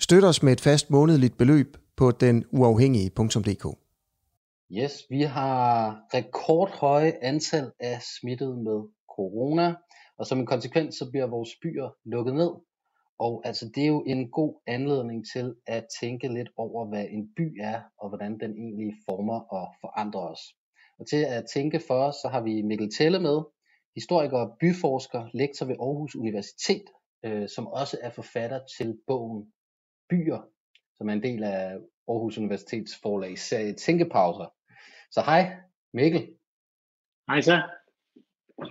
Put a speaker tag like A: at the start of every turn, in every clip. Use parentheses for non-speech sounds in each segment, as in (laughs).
A: Støt os med et fast månedligt beløb på denuafhængige.dk.
B: Yes, vi har rekordhøje antal af smittede med corona, og som en konsekvens så bliver vores byer lukket ned. Og altså det er jo en god anledning til at tænke lidt over, hvad en by er, og hvordan den egentlig former og forandrer os. Og til at tænke for os, så har vi Mikkel Telle med, historiker og byforsker, lektor ved Aarhus Universitet, øh, som også er forfatter til bogen Byer, som er en del af Aarhus Universitets forlag serie Tænkepauser. Så hej Mikkel.
C: Hej så.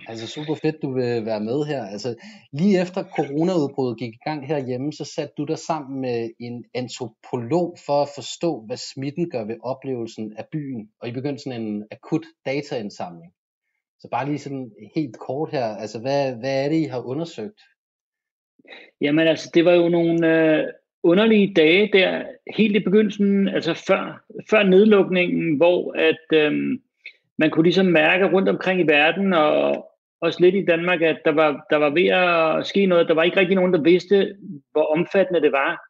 B: Altså super fedt, du vil være med her. Altså lige efter coronaudbruddet gik i gang herhjemme, så satte du dig sammen med en antropolog for at forstå, hvad smitten gør ved oplevelsen af byen, og I begyndte sådan en akut dataindsamling. Så bare lige sådan helt kort her, altså hvad, hvad er det, I har undersøgt?
C: Jamen altså, det var jo nogle øh, underlige dage der, helt i begyndelsen, altså før, før nedlukningen, hvor at øhm, man kunne ligesom mærke rundt omkring i verden, og også lidt i Danmark, at der var, der var ved at ske noget. Der var ikke rigtig nogen, der vidste, hvor omfattende det var.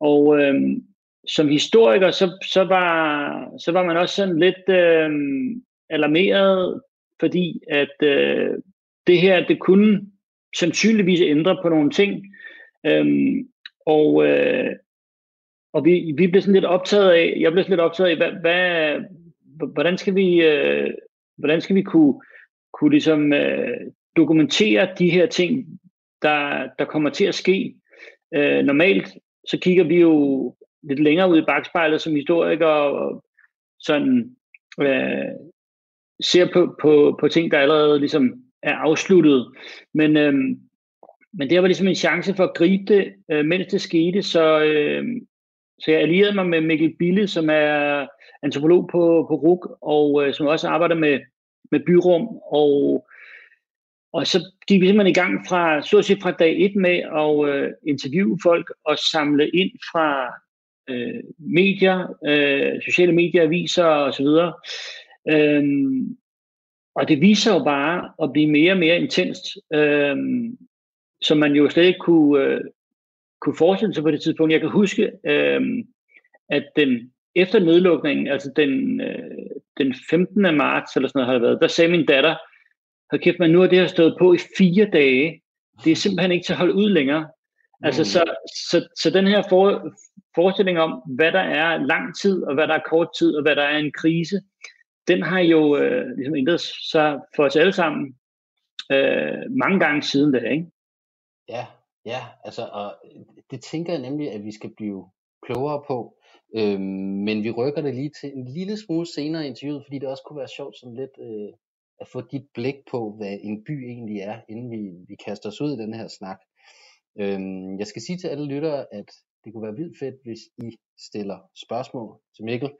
C: Og øhm, som historiker, så, så, var, så var man også sådan lidt øhm, alarmeret, fordi at øh, det her, det kunne sandsynligvis ændre på nogle ting. Øhm, og øh, og vi, vi blev sådan lidt optaget af, jeg blev sådan lidt optaget af, hvad, hvad, hvordan skal vi, øh, hvordan skal vi kunne, kunne ligesom, øh, dokumentere de her ting, der, der kommer til at ske. Øh, normalt så kigger vi jo lidt længere ud i bagspejlet som historikere og sådan øh, ser på, på, på ting, der allerede ligesom er afsluttet. Men, øh, men det var ligesom en chance for at gribe det, øh, mens det skete, så, øh, så jeg allierede mig med Mikkel Bille, som er antropolog på, på RUK, og øh, som også arbejder med, med byrum, og, og så gik vi simpelthen i gang fra, så at sige, fra dag et med at øh, interviewe folk og samle ind fra øh, medier, øh, sociale medier, aviser osv. Øhm, og det viser jo bare at blive mere og mere intenst, øhm, som man jo slet ikke kunne, øh, kunne forestille sig på det tidspunkt. Jeg kan huske, øhm, at den efter nedlukningen, altså den, øh, den 15. marts eller sådan noget har det været, der sagde min datter, hold kæft, men nu har det her stået på i fire dage. Det er simpelthen ikke til at holde ud længere. Mm. Altså, så, så, så den her for, forestilling om, hvad der er lang tid, og hvad der er kort tid, og hvad der er en krise, den har jo øh, ligesom ændret sig for os alle sammen øh, mange gange siden det, ikke?
B: Ja, ja, altså, og det tænker jeg nemlig, at vi skal blive klogere på. Øhm, men vi rykker det lige til en lille smule senere i interviewet, fordi det også kunne være sjovt sådan lidt øh, at få dit blik på, hvad en by egentlig er, inden vi, vi kaster os ud i den her snak. Øhm, jeg skal sige til alle lyttere, at det kunne være vildt fedt, hvis I stiller spørgsmål til Mikkel.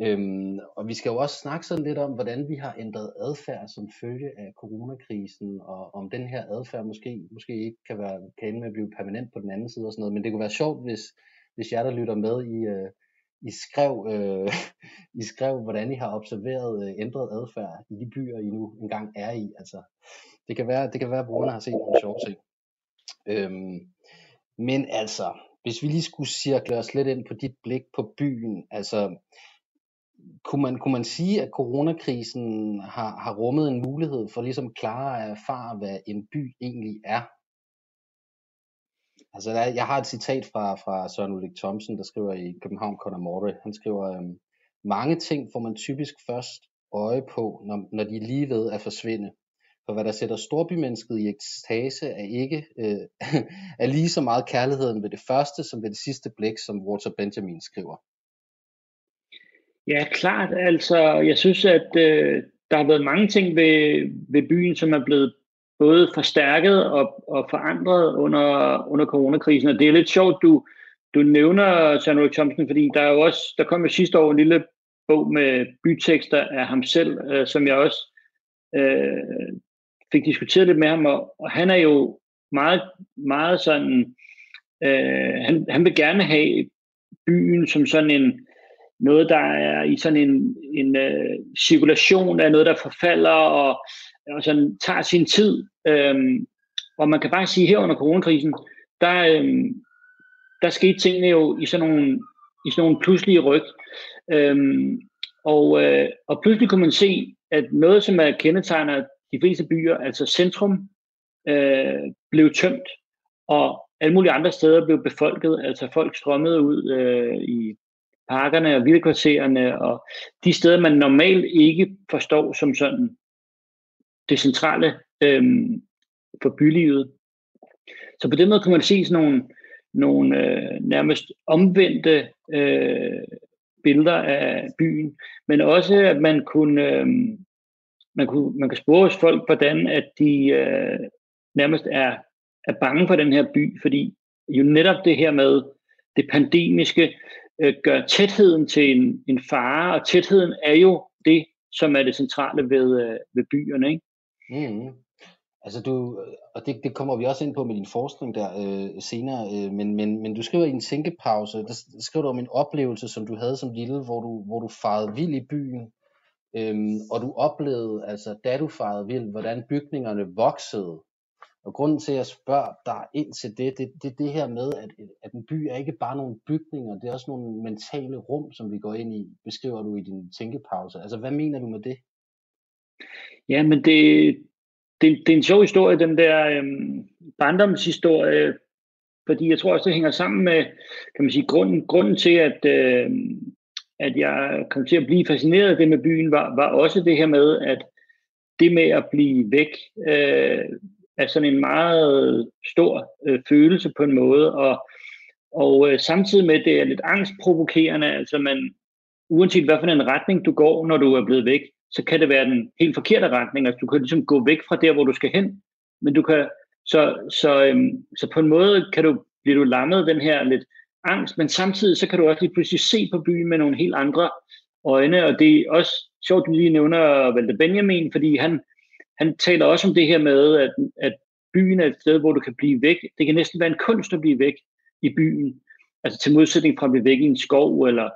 B: Øhm, og vi skal jo også snakke sådan lidt om, hvordan vi har ændret adfærd som følge af coronakrisen, og om den her adfærd måske, måske ikke kan, være, kan ende med at blive permanent på den anden side og sådan noget. Men det kunne være sjovt, hvis, hvis jer, der lytter med, I, øh, I, skrev, øh, (laughs) I skrev, hvordan I har observeret øh, ændret adfærd i de byer, I nu engang er i. Altså, det kan være, det kan være at brugerne har set nogle sjove ting. Øhm, men altså, hvis vi lige skulle cirkle os lidt ind på dit blik på byen, altså kunne man, kunne man sige, at coronakrisen har, har rummet en mulighed for ligesom klare at erfare, hvad en by egentlig er? Altså, der, jeg har et citat fra, fra Søren Ulrik Thomsen, der skriver i København Conor Morte. Han skriver, øhm, mange ting får man typisk først øje på, når, når de er lige ved at forsvinde. For hvad der sætter storbymennesket i ekstase er ikke øh, (laughs) er lige så meget kærligheden ved det første som ved det sidste blik, som Walter Benjamin skriver.
C: Ja, klart. Altså, jeg synes, at øh, der har været mange ting ved, ved byen, som er blevet både forstærket og, og forandret under, under coronakrisen. Og det er lidt sjovt, du, du nævner Samuel Thompson, fordi der er jo også, der kom jo sidste år en lille bog med bytekster af ham selv, øh, som jeg også øh, fik diskuteret lidt med ham, og, og han er jo meget, meget sådan, øh, han, han vil gerne have byen som sådan en, noget, der er i sådan en, en øh, cirkulation af noget, der forfalder og, og sådan tager sin tid. Øhm, og man kan bare sige, her under coronakrisen, der, øhm, der skete tingene jo i sådan nogle, i sådan nogle pludselige ryg. Øhm, og, øh, og pludselig kunne man se, at noget, som er kendetegner de fleste byer, altså centrum, øh, blev tømt, og alle mulige andre steder blev befolket, altså folk strømmede ud øh, i parkerne og vildkvartererne, og de steder, man normalt ikke forstår som sådan det centrale øhm, for bylivet. Så på den måde kan man se sådan nogle, nogle øh, nærmest omvendte øh, billeder af byen, men også at man kunne, øh, man kunne man kan spore hos folk, hvordan at de øh, nærmest er, er bange for den her by, fordi jo netop det her med det pandemiske øh, gør tætheden til en, en fare, og tætheden er jo det, som er det centrale ved, øh, ved byerne. Ikke?
B: Mm. Altså du, og det, det kommer vi også ind på med din forskning der øh, senere, øh, men, men, men du skriver i en tænkepause, der skriver du om en oplevelse, som du havde som lille, hvor du, hvor du farede vild i byen, øhm, og du oplevede, altså da du farede vild, hvordan bygningerne voksede. Og grunden til, at jeg spørger dig ind til det, det, det det her med, at, at en by er ikke bare nogle bygninger, det er også nogle mentale rum, som vi går ind i, beskriver du i din tænkepause. Altså hvad mener du med det?
C: Ja, men det, det, det er en sjov historie, den der øhm, barndomshistorie, fordi jeg tror også, det hænger sammen med, kan man sige, grunden, grunden til, at, øh, at jeg kom til at blive fascineret af det med byen, var, var også det her med, at det med at blive væk øh, af sådan en meget øh, stor øh, følelse på en måde, og, og øh, samtidig med, det er lidt angstprovokerende, altså man, uanset hvad for en retning du går, når du er blevet væk, så kan det være den helt forkerte retning. Altså, du kan ligesom gå væk fra der, hvor du skal hen, men du kan, så, så, øhm, så på en måde kan du, bliver du lammet den her lidt angst, men samtidig så kan du også lige pludselig se på byen med nogle helt andre øjne, og det er også sjovt, at du lige nævner Walter Benjamin, fordi han, han taler også om det her med, at, at byen er et sted, hvor du kan blive væk. Det kan næsten være en kunst at blive væk i byen. Altså til modsætning fra at blive væk i en skov, eller,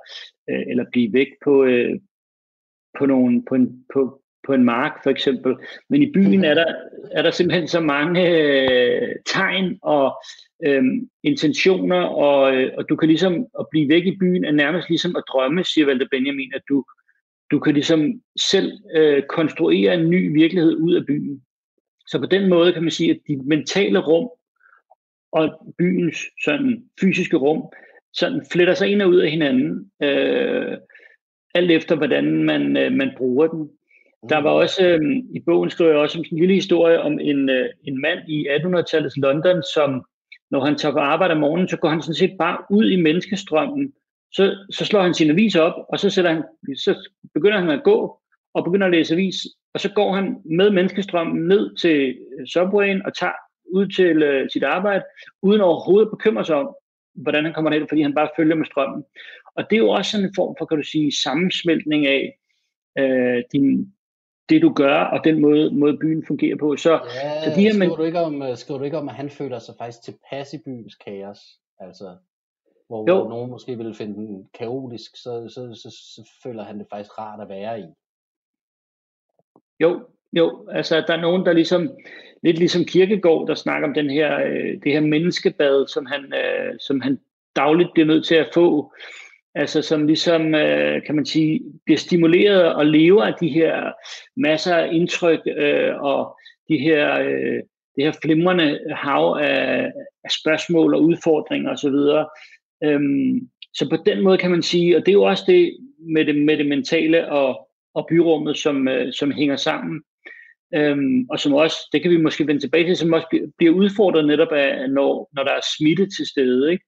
C: øh, eller blive væk på, øh, på, nogle, på, en, på, på en mark for eksempel. Men i byen er der, er der simpelthen så mange øh, tegn og øh, intentioner, og, øh, og du kan ligesom, at blive væk i byen er nærmest ligesom at drømme, siger Walter Benjamin, at du, du kan ligesom selv øh, konstruere en ny virkelighed ud af byen. Så på den måde kan man sige, at de mentale rum og byens sådan fysiske rum sådan fletter sig ind og ud af hinanden. Øh, alt efter hvordan man, øh, man bruger den. Der var mm. også, øh, i bogen skriver jeg også en lille historie om en, øh, en mand i 1800-tallets London, som når han tager på arbejde om morgenen, så går han sådan set bare ud i menneskestrømmen. Så, så slår han sin avis op, og så, sætter han, så begynder han at gå og begynder at læse avis. Og så går han med menneskestrømmen ned til subwayen og tager ud til uh, sit arbejde, uden overhovedet at bekymre sig om, hvordan han kommer ned, fordi han bare følger med strømmen. Og det er jo også sådan en form for, kan du sige, sammensmeltning af øh, din, det, du gør, og den måde, måde byen fungerer på. Så,
B: ja, så de her, skriver, du ikke om, øh, skriver du ikke om, at han føler sig faktisk tilpas i byens kaos? Altså, hvor, hvor nogen måske ville finde den kaotisk, så, så, så, så føler han det faktisk rart at være i.
C: Jo, jo, altså der er nogen, der ligesom, lidt ligesom Kirkegård, der snakker om den her, øh, det her menneskebad, som han, øh, som han dagligt bliver nødt til at få, altså som ligesom, øh, kan man sige, bliver stimuleret og lever af de her masser af indtryk øh, og de her, øh, det her flimrende hav af, af spørgsmål og udfordringer osv. Øhm, så på den måde kan man sige, og det er jo også det med det, med det mentale og, og byrummet, som, øh, som hænger sammen. Øhm, og som også, det kan vi måske vende tilbage til, som også bliver udfordret netop af, når, når der er smitte til stede. Ikke?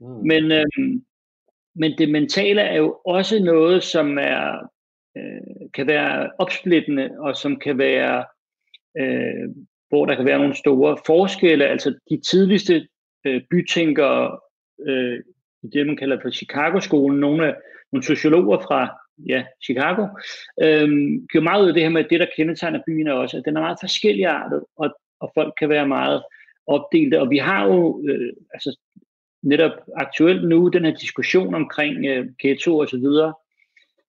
C: Mm. Men, øhm, men det mentale er jo også noget, som er øh, kan være opsplittende, og som kan være, øh, hvor der kan være nogle store forskelle. Altså de tidligste øh, bytænkere, øh, det, man kalder for Chicago-skolen, nogle, af, nogle sociologer fra ja, Chicago, øh, gjorde meget ud af det her med, at det, der kendetegner byen er også, at den er meget forskelligartet, og, og folk kan være meget opdelte. Og vi har jo øh, altså, netop aktuelt nu den her diskussion omkring øh, ghetto og så videre.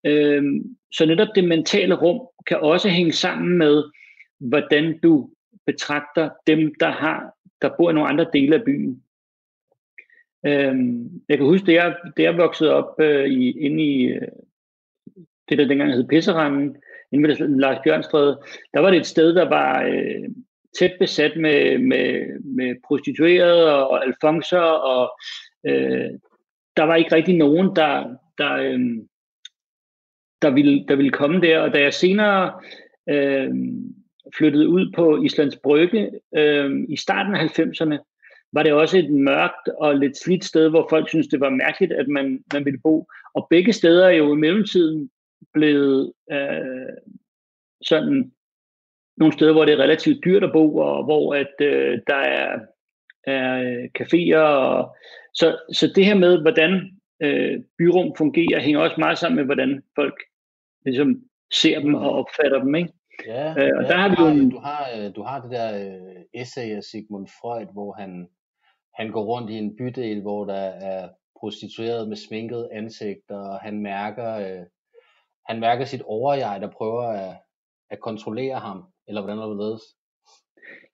C: Øhm, så netop det mentale rum kan også hænge sammen med, hvordan du betragter dem, der har der bor i nogle andre dele af byen. Øhm, jeg kan huske, det jeg, det jeg voksede op øh, i, inde i øh, det, der dengang hed Pisseranden, inde ved Lars Bjørnstræde, der var det et sted, der var øh, tæt besat med, med, med prostituerede og, og alfonser, og øh, der var ikke rigtig nogen, der, der, øh, der, ville, der ville komme der. Og da jeg senere øh, flyttede ud på Islands Brygge øh, i starten af 90'erne, var det også et mørkt og lidt slidt sted, hvor folk synes det var mærkeligt, at man, man ville bo. Og begge steder er jo i mellemtiden blevet øh, sådan nogle steder, hvor det er relativt dyrt at bo, og hvor at øh, der er, er øh, caféer. Og, så, så det her med, hvordan øh, byrum fungerer, hænger også meget sammen med, hvordan folk ligesom ser dem og opfatter dem. Ikke?
B: Ja, øh, og ja, der har vi jo en... du, har, øh, du har det der øh, essay af Sigmund Freud, hvor han, han går rundt i en bydel, hvor der er prostitueret med sminket ansigter, og han mærker, øh, han mærker sit overjeg, der prøver at, at kontrollere ham, eller hvordan er det ledes?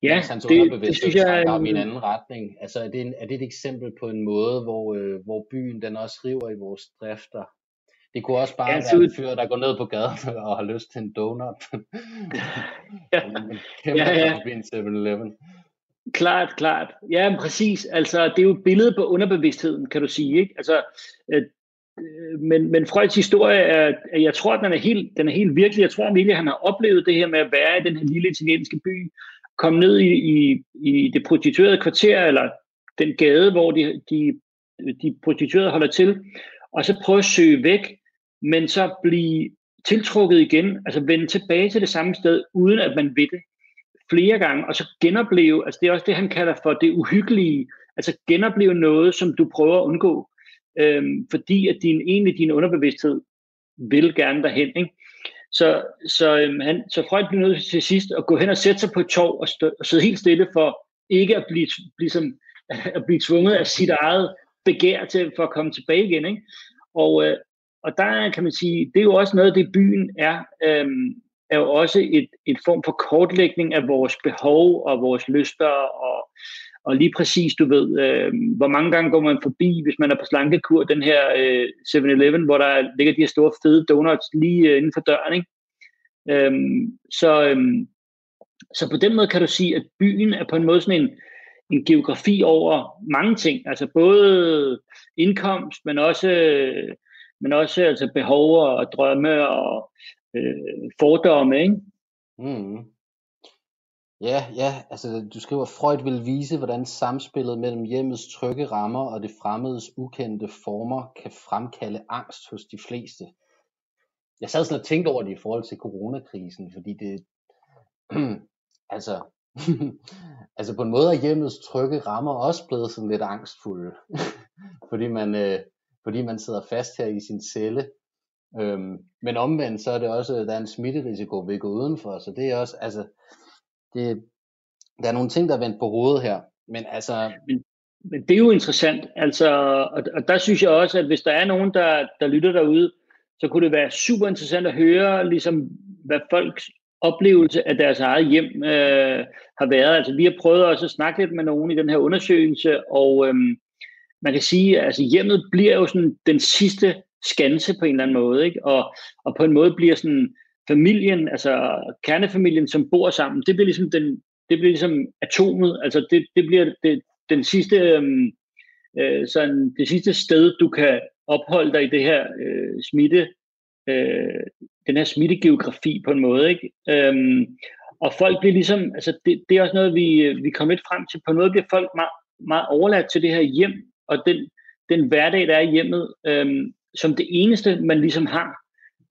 C: Ja, han det, det synes jeg
B: er... i en anden retning. Altså er det, en, er det et eksempel på en måde, hvor, øh, hvor byen den også river i vores drifter? Det kunne også bare ja, være en fyr, der går ned på gaden (laughs) og har lyst til en donut. (laughs)
C: ja. (laughs)
B: Kæmpe ja, ja. en 7-Eleven.
C: Klart, klart. Ja, præcis. Altså, det er jo et billede på underbevidstheden, kan du sige. Ikke? Altså, øh, men, men Freuds historie er, jeg tror, at den er, helt, den er helt virkelig. Jeg tror virkelig, at han har oplevet det her med at være i den her lille italienske by, komme ned i, i, i det prostituerede kvarter, eller den gade, hvor de, de, de prostituerede holder til, og så prøve at søge væk, men så blive tiltrukket igen, altså vende tilbage til det samme sted, uden at man ved det flere gange, og så genopleve, altså det er også det, han kalder for det uhyggelige, altså genopleve noget, som du prøver at undgå, øhm, fordi at din, egentlig din underbevidsthed vil gerne derhen, ikke? Så, så, øhm, han, så Freud blev nødt til sidst at gå hen og sætte sig på et tog og, stå, og sidde helt stille for ikke at blive, ligesom, (laughs) at blive tvunget af sit eget begær til for at komme tilbage igen. Ikke? Og, øh, og der kan man sige, det er jo også noget af det, byen er, øhm, er jo også et, et form for kortlægning af vores behov og vores lyster, og, og lige præcis, du ved, øh, hvor mange gange går man forbi, hvis man er på slankekur, den her øh, 7-Eleven, hvor der ligger de her store fede donuts lige øh, inden for døren, ikke? Øhm, så, øhm, så på den måde kan du sige, at byen er på en måde sådan en, en geografi over mange ting, altså både indkomst, men også, men også altså behov og drømme og øh, fordomme, ikke? Mm.
B: Ja, ja, altså du skriver, Freud vil vise, hvordan samspillet mellem hjemmets trygge rammer og det fremmedes ukendte former kan fremkalde angst hos de fleste. Jeg sad sådan og tænkte over det i forhold til coronakrisen, fordi det, (clears throat) altså, (laughs) altså på en måde er hjemmets trygge rammer også blevet sådan lidt angstfulde, (laughs) fordi man, øh, fordi man sidder fast her i sin celle. Øhm, men omvendt så er det også, der er en smitterisiko ved at gå udenfor, så det er også, altså, det, der er nogle ting, der er vendt på hovedet her, men altså...
C: Men, men det er jo interessant, altså, og, og der synes jeg også, at hvis der er nogen, der, der lytter derude, så kunne det være super interessant at høre, ligesom, hvad folks oplevelse af deres eget hjem øh, har været. Altså, vi har prøvet også at snakke lidt med nogen i den her undersøgelse, og øhm, man kan sige, at altså, hjemmet bliver jo sådan den sidste skanse på en eller anden måde, ikke? Og, og på en måde bliver sådan familien, altså kernefamilien, som bor sammen, det bliver ligesom, den, det bliver ligesom atomet, altså det, det bliver det, den sidste, øhm, øh, sådan, det sidste sted, du kan opholde dig i det her øh, smitte, øh, den her smittegeografi på en måde, ikke? Øhm, og folk bliver ligesom, altså det, det er også noget, vi, vi kommer lidt frem til, på noget bliver folk meget, meget overladt til det her hjem, og den, den hverdag, der er i hjemmet, øhm, som det eneste, man ligesom har.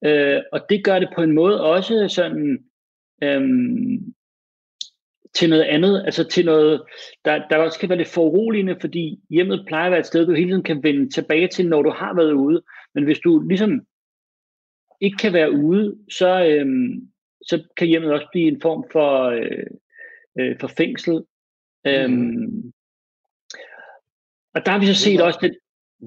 C: Øh, og det gør det på en måde også sådan, øhm, til noget andet, altså til noget, der, der også kan være lidt foruroligende, fordi hjemmet plejer at være et sted, du hele tiden kan vende tilbage til, når du har været ude. Men hvis du ligesom ikke kan være ude, så, øhm, så kan hjemmet også blive en form for, øh, øh, for fængsel. Mm. Øhm, og der har vi så set også det.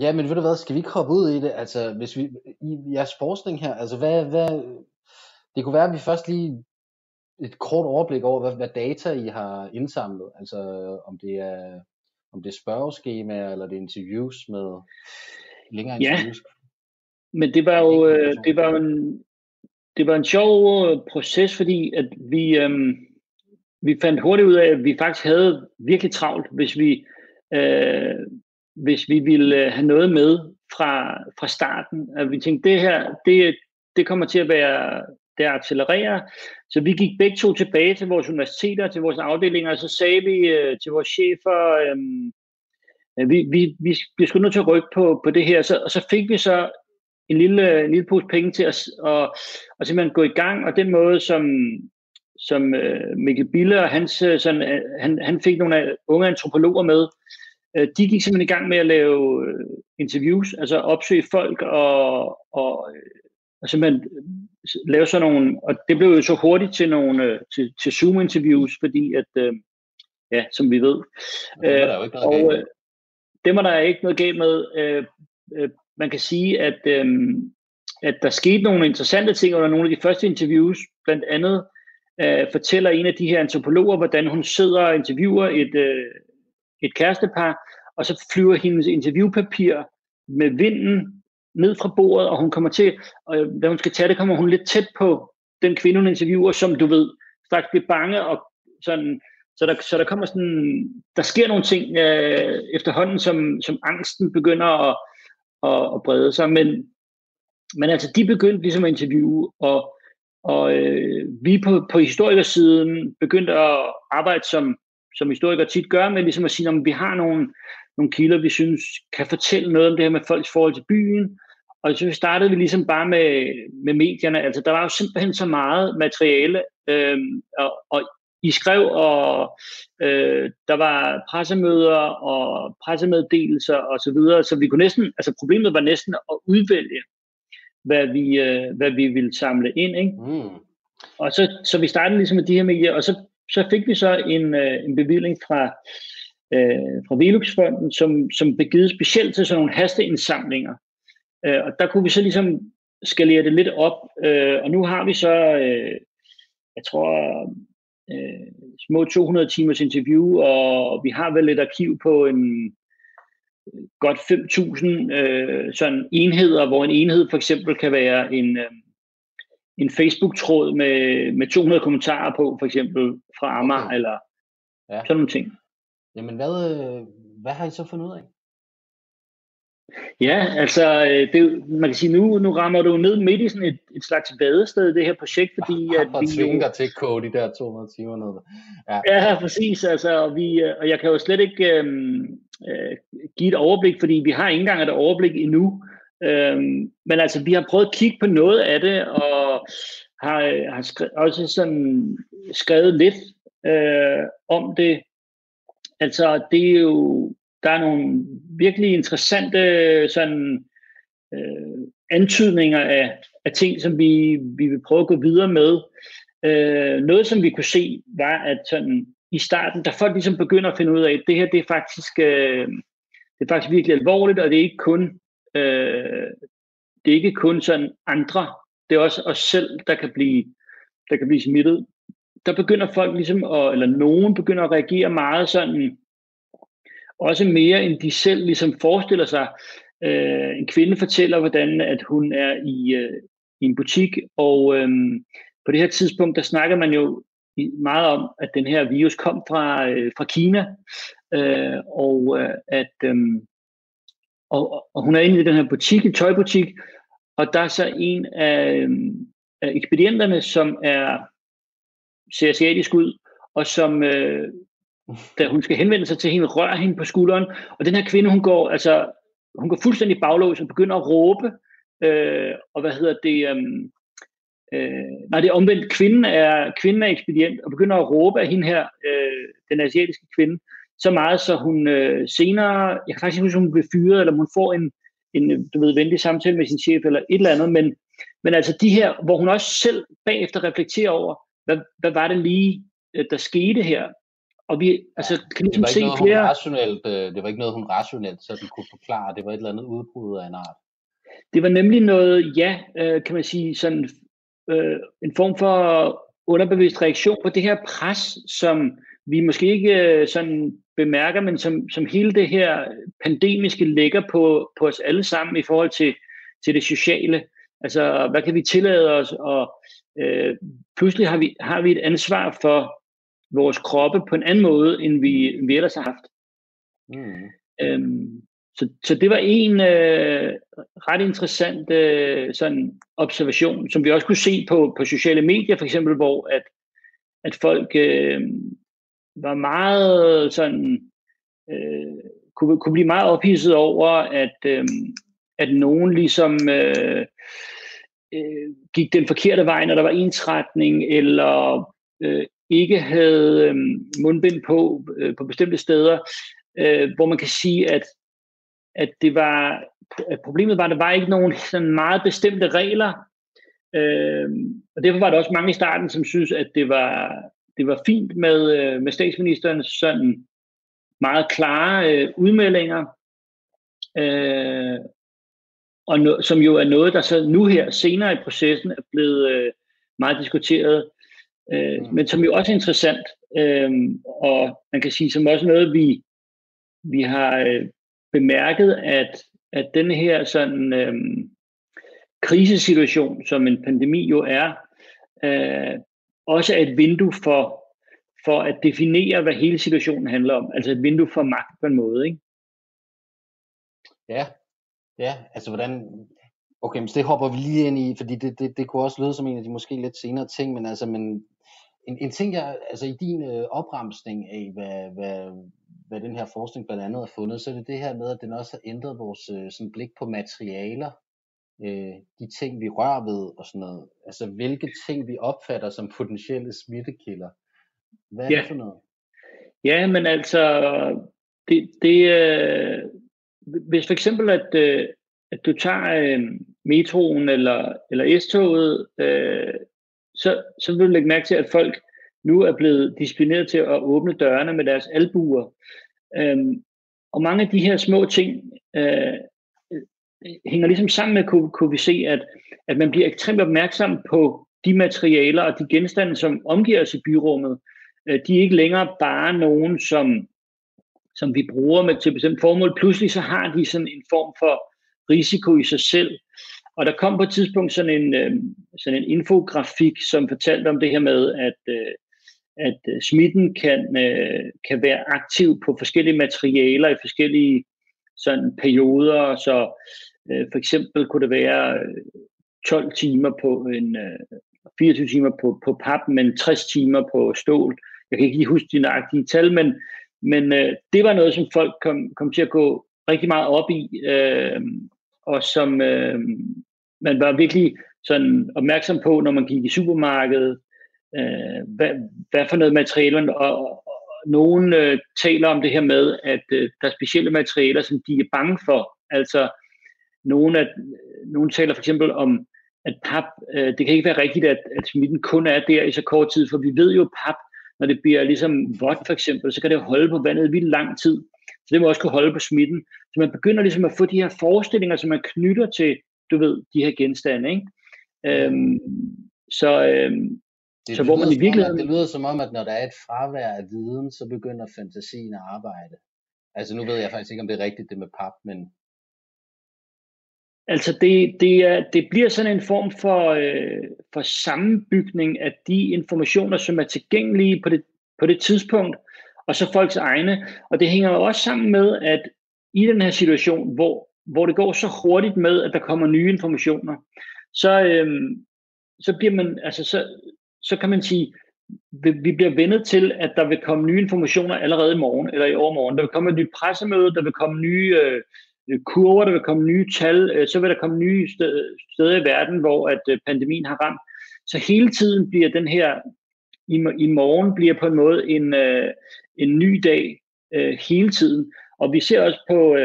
B: Ja, men ved du hvad, skal vi ikke hoppe ud i det? Altså, hvis vi, i jeres forskning her, altså hvad, hvad, det kunne være, at vi først lige et kort overblik over, hvad, hvad data I har indsamlet, altså om det er, om det er spørgeskemaer, eller det er interviews med længere interviews. Ja,
C: men det var jo, øh, det var en, det var en sjov øh, proces, fordi at vi, øhm, vi fandt hurtigt ud af, at vi faktisk havde virkelig travlt, hvis vi, øh, hvis vi ville øh, have noget med fra, fra starten. At vi tænkte, det her, det, det kommer til at være, det accelererer. Så vi gik begge to tilbage til vores universiteter, til vores afdelinger, og så sagde vi øh, til vores chefer, øhm, øh, vi, vi, vi bliver sgu nødt til at rykke på, på det her. Så, og så fik vi så en lille, en lille pose penge til at og, og simpelthen gå i gang, og den måde, som, som øh, Mikkel Bille og hans, øh, sådan, han, han fik nogle unge antropologer med, uh, de gik simpelthen i gang med at lave uh, interviews, altså opsøge folk og, og, og simpelthen lave sådan nogle, og det blev jo så hurtigt til nogle til, til Zoom-interviews, fordi at, uh, ja, som vi ved.
B: Uh, og, uh,
C: dem er der ikke noget galt med. Uh, uh, man kan sige, at, øhm, at der skete nogle interessante ting under nogle af de første interviews. Blandt andet øh, fortæller en af de her antropologer, hvordan hun sidder og interviewer et, øh, et kærestepar, og så flyver hendes interviewpapir med vinden ned fra bordet, og hun kommer til, og da hun skal tage det, kommer hun lidt tæt på den kvinde, hun interviewer, som du ved, straks bliver bange, og sådan, så der, så der kommer sådan, der sker nogle ting øh, efterhånden, som, som angsten begynder at, at, at brede sig. Men, men altså, de begyndte ligesom at interviewe, og, og øh, vi på, på historikersiden begyndte at arbejde som, som historikere tit gør, med ligesom at sige, at vi har nogle, nogle kilder, vi synes kan fortælle noget om det her med folks forhold til byen, og så startede vi ligesom bare med, med medierne. Altså, der var jo simpelthen så meget materiale, øh, og, og i skrev, og øh, der var pressemøder og pressemeddelelser og så videre, så vi kunne næsten, altså problemet var næsten at udvælge, hvad vi, øh, hvad vi ville samle ind, ikke? Mm. Og så, så vi startede ligesom med de her medier, og så, så fik vi så en, øh, en bevilling fra, øh, fra Veluxfonden, som, som blev givet specielt til sådan nogle hasteindsamlinger. Øh, og der kunne vi så ligesom skalere det lidt op, øh, og nu har vi så, øh, jeg tror, øh, små 200 timers interview, og vi har vel et arkiv på en øh, godt 5.000 øh, sådan enheder, hvor en enhed for eksempel kan være en, øh, en Facebook-tråd med, med 200 kommentarer på, for eksempel fra Amager, okay. eller ja. sådan nogle ting.
B: Jamen, hvad, øh, hvad har I så fundet ud af?
C: Ja, altså, øh, det, man kan sige, nu, nu rammer du ned midt i sådan et, et slags vadested, det her projekt, fordi... (laughs)
B: at vi tvinger dig til at kode de der 200 timer ned.
C: Ja, ja præcis, altså, og, vi, øh, og jeg kan jo slet ikke øhm, øh, give et overblik, fordi vi har ikke engang et overblik endnu. Øhm, men altså, vi har prøvet at kigge på noget af det, og har, har skrevet, også sådan skrevet lidt øh, om det. Altså, det er jo der er nogle virkelig interessante sådan, øh, antydninger af, af ting, som vi, vi vil prøve at gå videre med. Øh, noget, som vi kunne se, var, at sådan, i starten, da folk ligesom begynder at finde ud af, at det her det er faktisk, øh, det er faktisk virkelig alvorligt, og det er ikke kun, øh, det er ikke kun sådan andre, det er også os selv, der kan blive, der kan blive smittet. Der begynder folk ligesom, at, eller nogen begynder at reagere meget sådan, også mere end de selv ligesom forestiller sig. Øh, en kvinde fortæller, hvordan at hun er i, øh, i en butik, og øh, på det her tidspunkt, der snakker man jo meget om, at den her virus kom fra, øh, fra Kina, øh, og øh, at øh, og, og hun er inde i den her butik, en tøjbutik, og der er så en af, øhm, af ekspedienterne, som er ser asiatisk ud, og som øh, da hun skal henvende sig til hende, rører hende på skulderen, og den her kvinde, hun går, altså, hun går fuldstændig baglås og begynder at råbe, øh, og hvad hedder det, øh, øh, nej, det er omvendt, kvinden er, kvinden er ekspedient og begynder at råbe af hende her, øh, den asiatiske kvinde, så meget, så hun øh, senere, jeg kan faktisk ikke huske, om hun bliver fyret, eller hun får en, en du ved, venlig samtale med sin chef, eller et eller andet, men, men altså de her, hvor hun også selv bagefter reflekterer over, hvad, hvad var det lige, øh, der skete her, og vi altså, kan ligesom se
B: noget,
C: flere...
B: Rationelt, øh, det var ikke noget, hun rationelt sådan kunne forklare. Det var et eller andet udbrud af en art.
C: Det var nemlig noget, ja, øh, kan man sige, sådan øh, en form for underbevidst reaktion på det her pres, som vi måske ikke øh, sådan bemærker, men som, som hele det her pandemiske lægger på, på os alle sammen i forhold til, til det sociale. Altså, hvad kan vi tillade os? Og øh, pludselig har vi, har vi et ansvar for vores kroppe på en anden måde, end vi, vi ellers har haft. Mm. Øhm, så, så det var en øh, ret interessant øh, sådan observation, som vi også kunne se på, på sociale medier, for eksempel, hvor at, at folk øh, var meget sådan, øh, kunne, kunne blive meget ophidset over, at, øh, at nogen ligesom øh, øh, gik den forkerte vej, når der var ensretning, eller øh, ikke havde øh, mundbind på øh, på bestemte steder, øh, hvor man kan sige, at, at det var at problemet var, at der var ikke nogen sådan meget bestemte regler, øh, og derfor var der også mange i starten, som synes, at det var, det var fint med, øh, med statsministerens sådan meget klare øh, udmeldinger, øh, og no, som jo er noget, der så nu her senere i processen er blevet øh, meget diskuteret øh, mm. men som jo også er interessant, øh, og man kan sige, som også noget, vi, vi har øh, bemærket, at, at den her sådan øh, krisesituation, som en pandemi jo er, øh, også er et vindue for, for at definere, hvad hele situationen handler om. Altså et vindue for magt på en måde, ikke?
B: Ja, ja, altså hvordan, okay, men det hopper vi lige ind i, fordi det, det, det kunne også lyde som en af de måske lidt senere ting, men altså, men en, en ting, jeg, altså i din øh, opremsning af, hvad, hvad, hvad den her forskning blandt andet har fundet, så er det det her med, at den også har ændret vores øh, sådan blik på materialer, øh, de ting, vi rører ved og sådan noget. Altså hvilke ting, vi opfatter som potentielle smittekilder. Hvad er ja. det for noget?
C: Ja, men altså, det, det øh, hvis for eksempel, at, øh, at du tager øh, metroen eller, eller S-toget, øh, så, så vil du lægge mærke til, at folk nu er blevet disciplineret til at åbne dørene med deres albuer. Øhm, og mange af de her små ting øh, hænger ligesom sammen med, kunne, kunne vi se, at, at man bliver ekstremt opmærksom på de materialer og de genstande, som omgiver os i byrummet. Øh, de er ikke længere bare nogen, som, som vi bruger med til bestemt formål. Pludselig så har de sådan en form for risiko i sig selv. Og der kom på et tidspunkt sådan en, øh, sådan en infografik, som fortalte om det her med, at, øh, at øh, smitten kan, øh, kan være aktiv på forskellige materialer i forskellige sådan perioder. Så øh, for eksempel kunne det være øh, 12 timer på en, øh, 24 timer på, på pap, men 60 timer på stål. Jeg kan ikke lige huske de nøjagtige tal, men, men øh, det var noget, som folk kom, kom til at gå rigtig meget op i. Øh, og som øh, man var virkelig sådan opmærksom på, når man gik i supermarkedet, øh, hvad, hvad for noget materiale man, og, og, og nogen øh, taler om det her med, at øh, der er specielle materialer, som de er bange for. Altså, nogen, at, nogen taler for eksempel om, at pap, øh, det kan ikke være rigtigt, at, at smitten kun er der i så kort tid, for vi ved jo, pap, når det bliver ligesom vådt for eksempel, så kan det holde på vandet i vildt lang tid. Så det må også kunne holde på smitten. Så man begynder ligesom at få de her forestillinger, som man knytter til, du ved, de her genstande. Ikke? Øhm, så, øhm,
B: det, så hvor man i virkeligheden... det lyder som om, at når der er et fravær af viden, så begynder fantasien at arbejde. Altså nu ved jeg faktisk ikke, om det er rigtigt det med pap, men...
C: Altså det, det, er, det bliver sådan en form for, øh, for sammenbygning af de informationer, som er tilgængelige på det, på det tidspunkt, og så folks egne. Og det hænger jo også sammen med, at i den her situation, hvor, hvor det går så hurtigt med, at der kommer nye informationer, så, øh, så bliver man, altså så, så kan man sige, vi bliver vendet til, at der vil komme nye informationer allerede i morgen, eller i overmorgen. Der vil komme et nyt pressemøde, der vil komme nye øh, Øh, kurver, der vil komme nye tal, øh, så vil der komme nye steder i verden, hvor at øh, pandemien har ramt. så hele tiden bliver den her, i, morgen bliver på en måde en, en ny dag hele tiden. Og vi ser også på,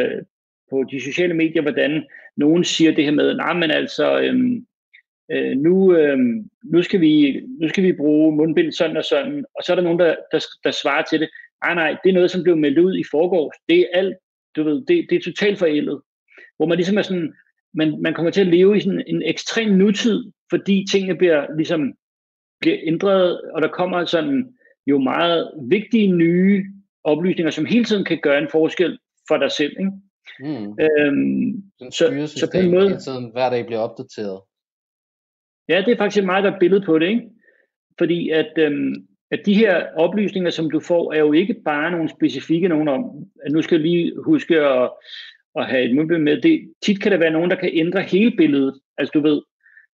C: på de sociale medier, hvordan nogen siger det her med, nej, men altså, øhm, øh, nu, øh, nu, skal vi, nu skal vi bruge mundbind sådan og sådan, og så er der nogen, der, der, der svarer til det, nej, nej, det er noget, som blev meldt ud i forgårs, det er alt, du ved, det, det er totalt forældet. Hvor man ligesom er sådan, man, man kommer til at leve i sådan en ekstrem nutid, fordi tingene bliver ligesom bliver ændret, og der kommer sådan jo meget vigtige nye oplysninger, som hele tiden kan gøre en forskel for dig selv. Ikke?
B: Mm. Øhm, så, så på en måde... Hele tiden, hver dag bliver opdateret.
C: Ja, det er faktisk et meget godt billede på det, ikke? Fordi at, øhm, at de her oplysninger, som du får, er jo ikke bare nogle specifikke nogen om, at nu skal jeg lige huske at, at have et mundbind med. Det, tit kan der være nogen, der kan ændre hele billedet. Altså du ved,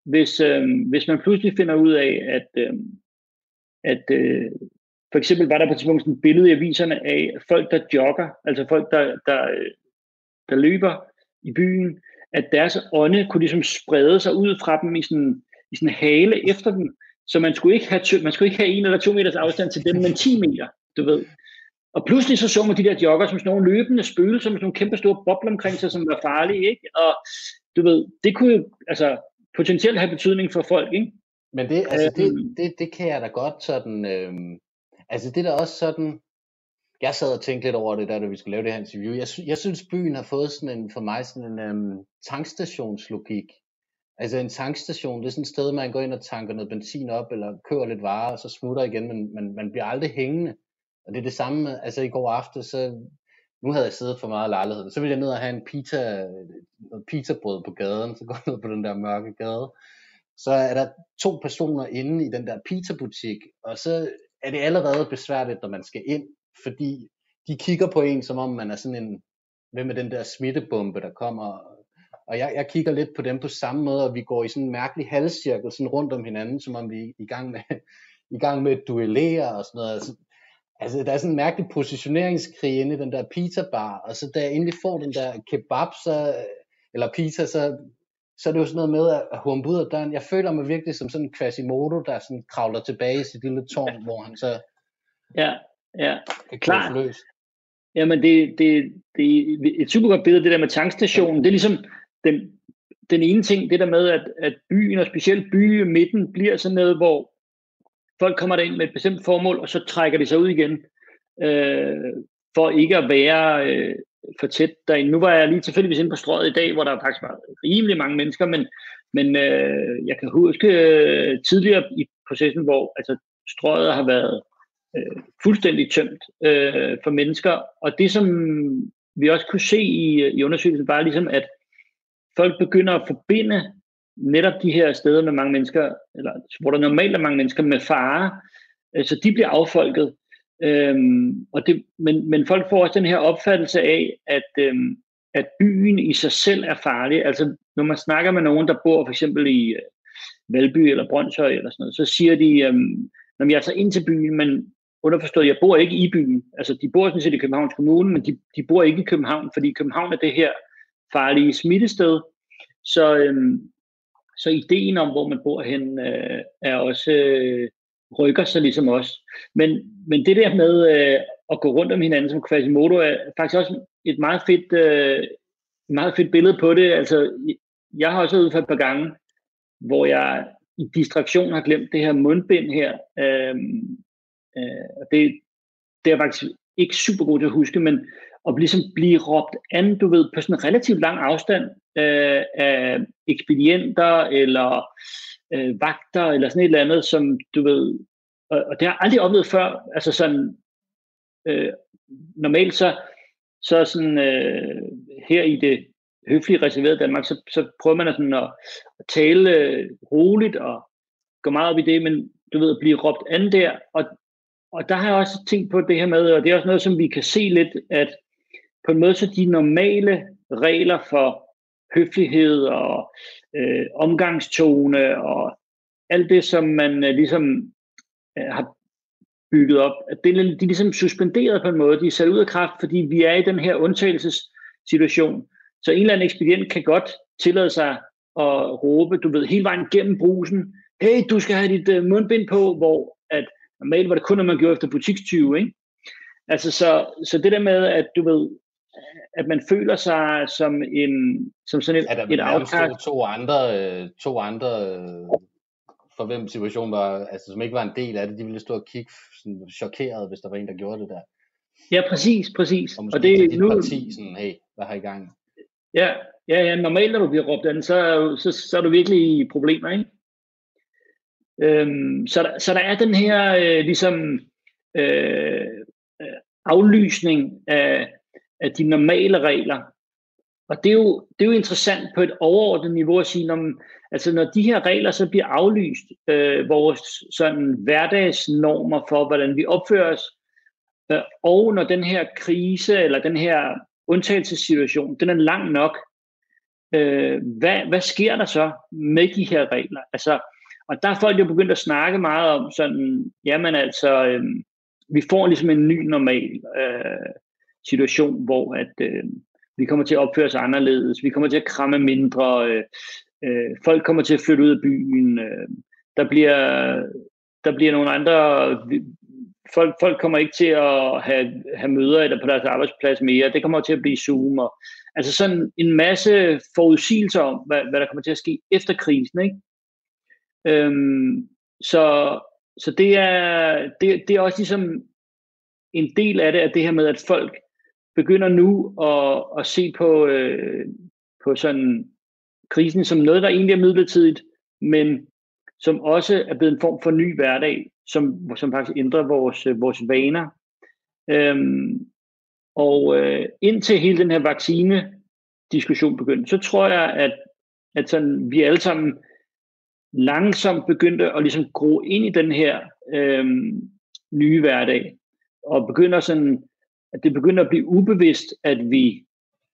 C: hvis, øh, hvis man pludselig finder ud af, at, øh, at øh, for eksempel var der på et tidspunkt sådan et billede i aviserne af folk, der jogger, altså folk, der, der, øh, der løber i byen, at deres ånde kunne ligesom sprede sig ud fra dem i sådan, i sådan hale efter dem, så man skulle ikke have, man skulle ikke have en eller to meters afstand til dem, men 10 meter, du ved. Og pludselig så så man de der jogger som sådan nogle løbende spøgelser med sådan nogle kæmpe store bobler omkring sig, som var farlige, ikke? Og du ved, det kunne jo altså, potentielt have betydning for folk, ikke?
B: Men det, altså, det, øhm. det, det kan jeg da godt sådan, øhm, altså det er da også sådan, jeg sad og tænkte lidt over det der, da vi skulle lave det her interview. Jeg, jeg synes, byen har fået sådan en, for mig sådan en øhm, tankstationslogik. Altså en tankstation, det er sådan et sted, man går ind og tanker noget benzin op, eller køber lidt varer, og så smutter igen, men man, man bliver aldrig hængende. Og det er det samme, med, altså i går aften, så nu havde jeg siddet for meget lejlighed, så ville jeg ned og have en pizza, noget pizzabrød på gaden, så går jeg ned på den der mørke gade. Så er der to personer inde i den der pizzabutik, og så er det allerede besværligt, når man skal ind, fordi de kigger på en, som om man er sådan en, hvem er den der smittebombe, der kommer. Og jeg, jeg kigger lidt på dem på samme måde, og vi går i sådan en mærkelig halvcirkel sådan rundt om hinanden, som om vi er i gang med, (laughs) i gang med at duellere og sådan noget. Altså, altså, der er sådan en mærkelig positioneringskrig inde i den der pizza bar, og så da jeg endelig får den der kebab, så, eller pizza, så, så er det jo sådan noget med at humpe ud af døren. Jeg føler mig virkelig som sådan en Quasimodo, der sådan kravler tilbage i sit lille tårn, hvor han så
C: ja. Ja, klart. Løs. Jamen, det, det, det er et super godt billede, det der med tankstationen. Det er ligesom den, den ene ting, det der med, at, at byen, og specielt by midten, bliver sådan noget, hvor folk kommer derind med et bestemt formål, og så trækker de sig ud igen, øh, for ikke at være øh, for tæt derinde. Nu var jeg lige tilfældigvis inde på strøget i dag, hvor der faktisk var rimelig mange mennesker, men, men øh, jeg kan huske øh, tidligere i processen, hvor altså, strøget har været øh, fuldstændig tømt øh, for mennesker. Og det, som vi også kunne se i, øh, i undersøgelsen, var ligesom, at folk begynder at forbinde netop de her steder med mange mennesker, eller hvor der normalt er mange mennesker, med fare, øh, så de bliver affolket. Øhm, og det, men, men folk får også den her opfattelse af, at, øhm, at byen i sig selv er farlig. Altså når man snakker med nogen, der bor for eksempel i øh, Valby eller Brøndshøj eller sådan noget, så siger de, øhm, når jeg er så ind til byen, men underforstået, jeg bor ikke i byen. Altså, de bor sådan set i Københavns Kommune, men de, de bor ikke i København, fordi København er det her farlige smittested. Så, øhm, så ideen om, hvor man bor hen, øh, er også øh, rykker sig ligesom også. Men, men det der med øh, at gå rundt om hinanden som Quasimodo er faktisk også et meget fedt, øh, meget fedt billede på det. Altså, jeg har også været ude for et par gange, hvor jeg i distraktion har glemt det her mundbind her. Øh, Øh, og det, det er jeg faktisk ikke super god til at huske, men og ligesom blive råbt an, du ved, på sådan en relativt lang afstand øh, af ekspedienter eller øh, vagter eller sådan et eller andet, som du ved, og, og det har jeg aldrig oplevet før, altså sådan, øh, normalt så, så sådan øh, her i det høfligt reserverede Danmark, så, så prøver man at, sådan at, at tale øh, roligt og gå meget op i det, men du ved, at blive råbt an der, og og der har jeg også tænkt på det her med, og det er også noget, som vi kan se lidt, at på en måde så de normale regler for høflighed og øh, omgangstone og alt det, som man øh, ligesom øh, har bygget op, at det, de er ligesom suspenderet på en måde. De er sat ud af kraft, fordi vi er i den her undtagelsessituation. Så en eller anden ekspedient kan godt tillade sig at råbe, du ved, hele vejen gennem brusen, hey, du skal have dit øh, mundbind på, hvor at normalt var det kun, når man gjorde efter butikstyve, ikke? Altså, så, så det der med, at du ved, at man føler sig som en som sådan et,
B: der
C: et
B: afkast. To andre, øh, to andre øh, for hvem situationen var, altså som ikke var en del af det, de ville stå og kigge sådan, chokeret, hvis der var en, der gjorde det der.
C: Ja, præcis, præcis.
B: Og, og det er nu parti sådan, hey, hvad har I gang?
C: Ja, ja, ja, normalt når du bliver råbt an, så, så, så er du virkelig i problemer, ikke? Øhm, så, der, så der er den her øh, ligesom øh, aflysning af, af de normale regler. Og det er, jo, det er jo interessant på et overordnet niveau at sige, når, altså når de her regler så bliver aflyst, øh, vores sådan hverdagsnormer for, hvordan vi opfører os, øh, og når den her krise eller den her undtagelsessituation, den er lang nok, øh, hvad, hvad sker der så med de her regler? Altså, og der er folk jo begyndt at snakke meget om sådan, jamen altså, øh, vi får ligesom en ny normal øh, situation, hvor at øh, vi kommer til at opføre os anderledes, vi kommer til at kramme mindre, øh, øh, folk kommer til at flytte ud af byen, øh, der bliver der bliver nogle andre folk, folk kommer ikke til at have, have møder eller på deres arbejdsplads mere. Det kommer til at blive Zoom. Og, altså sådan en masse forudsigelser om, hvad, hvad der kommer til at ske efter krisen. Ikke? Øhm, så, så det er, det, det er også ligesom en del af det, at det her med, at folk begynder nu at, at se på, øh, på sådan krisen som noget, der egentlig er midlertidigt, men som også er blevet en form for ny hverdag, som, som faktisk ændrer vores, øh, vores vaner. Øhm, og øh, indtil hele den her vaccine diskussion begyndte, så tror jeg, at, at sådan, vi alle sammen langsomt begyndte at ligesom gro ind i den her øhm, nye hverdag, og begynder sådan, at det begynder at blive ubevidst, at vi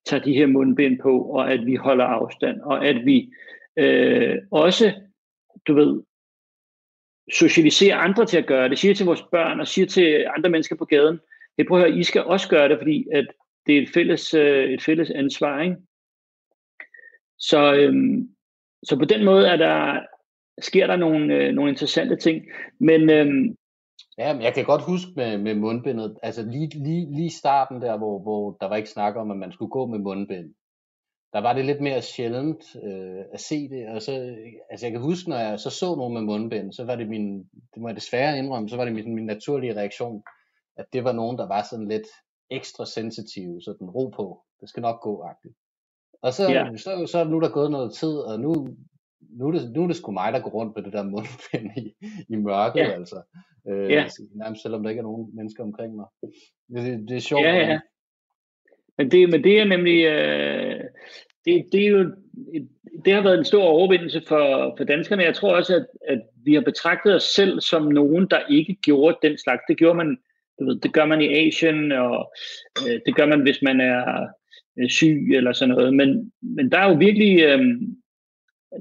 C: tager de her mundbind på, og at vi holder afstand, og at vi øh, også, du ved, socialiserer andre til at gøre det, siger til vores børn, og siger til andre mennesker på gaden, det prøver at høre, I skal også gøre det, fordi at det er et fælles, øh, et fælles ansvar, ikke? Så, øhm, så på den måde er der, sker der nogle, øh, nogle interessante ting. Men, øhm,
B: Ja, men jeg kan godt huske med, med mundbindet, altså lige, lige, lige starten der, hvor, hvor der var ikke snak om, at man skulle gå med mundbind. Der var det lidt mere sjældent øh, at se det, og så, altså jeg kan huske, når jeg så så nogen med mundbind, så var det min, det må jeg desværre indrømme, så var det min, min naturlige reaktion, at det var nogen, der var sådan lidt ekstra sensitive, så den ro på, det skal nok gå, agtigt. Og så, yeah. så, så nu er der gået noget tid, og nu, nu er, det, nu er det sgu mig, der går rundt med det der mundbind i, i mørket, yeah. altså. Øh, yeah. Nærmest selvom der ikke er nogen mennesker omkring mig. Det, det, er sjovt.
C: Ja, ja. Men det, men det er nemlig, øh, det, det er jo, det har været en stor overvindelse for, for danskerne. Jeg tror også, at, at vi har betragtet os selv som nogen, der ikke gjorde den slags. Det gjorde man, du ved, det gør man i Asien, og øh, det gør man, hvis man er øh, syg eller sådan noget. Men, men der er jo virkelig, øh,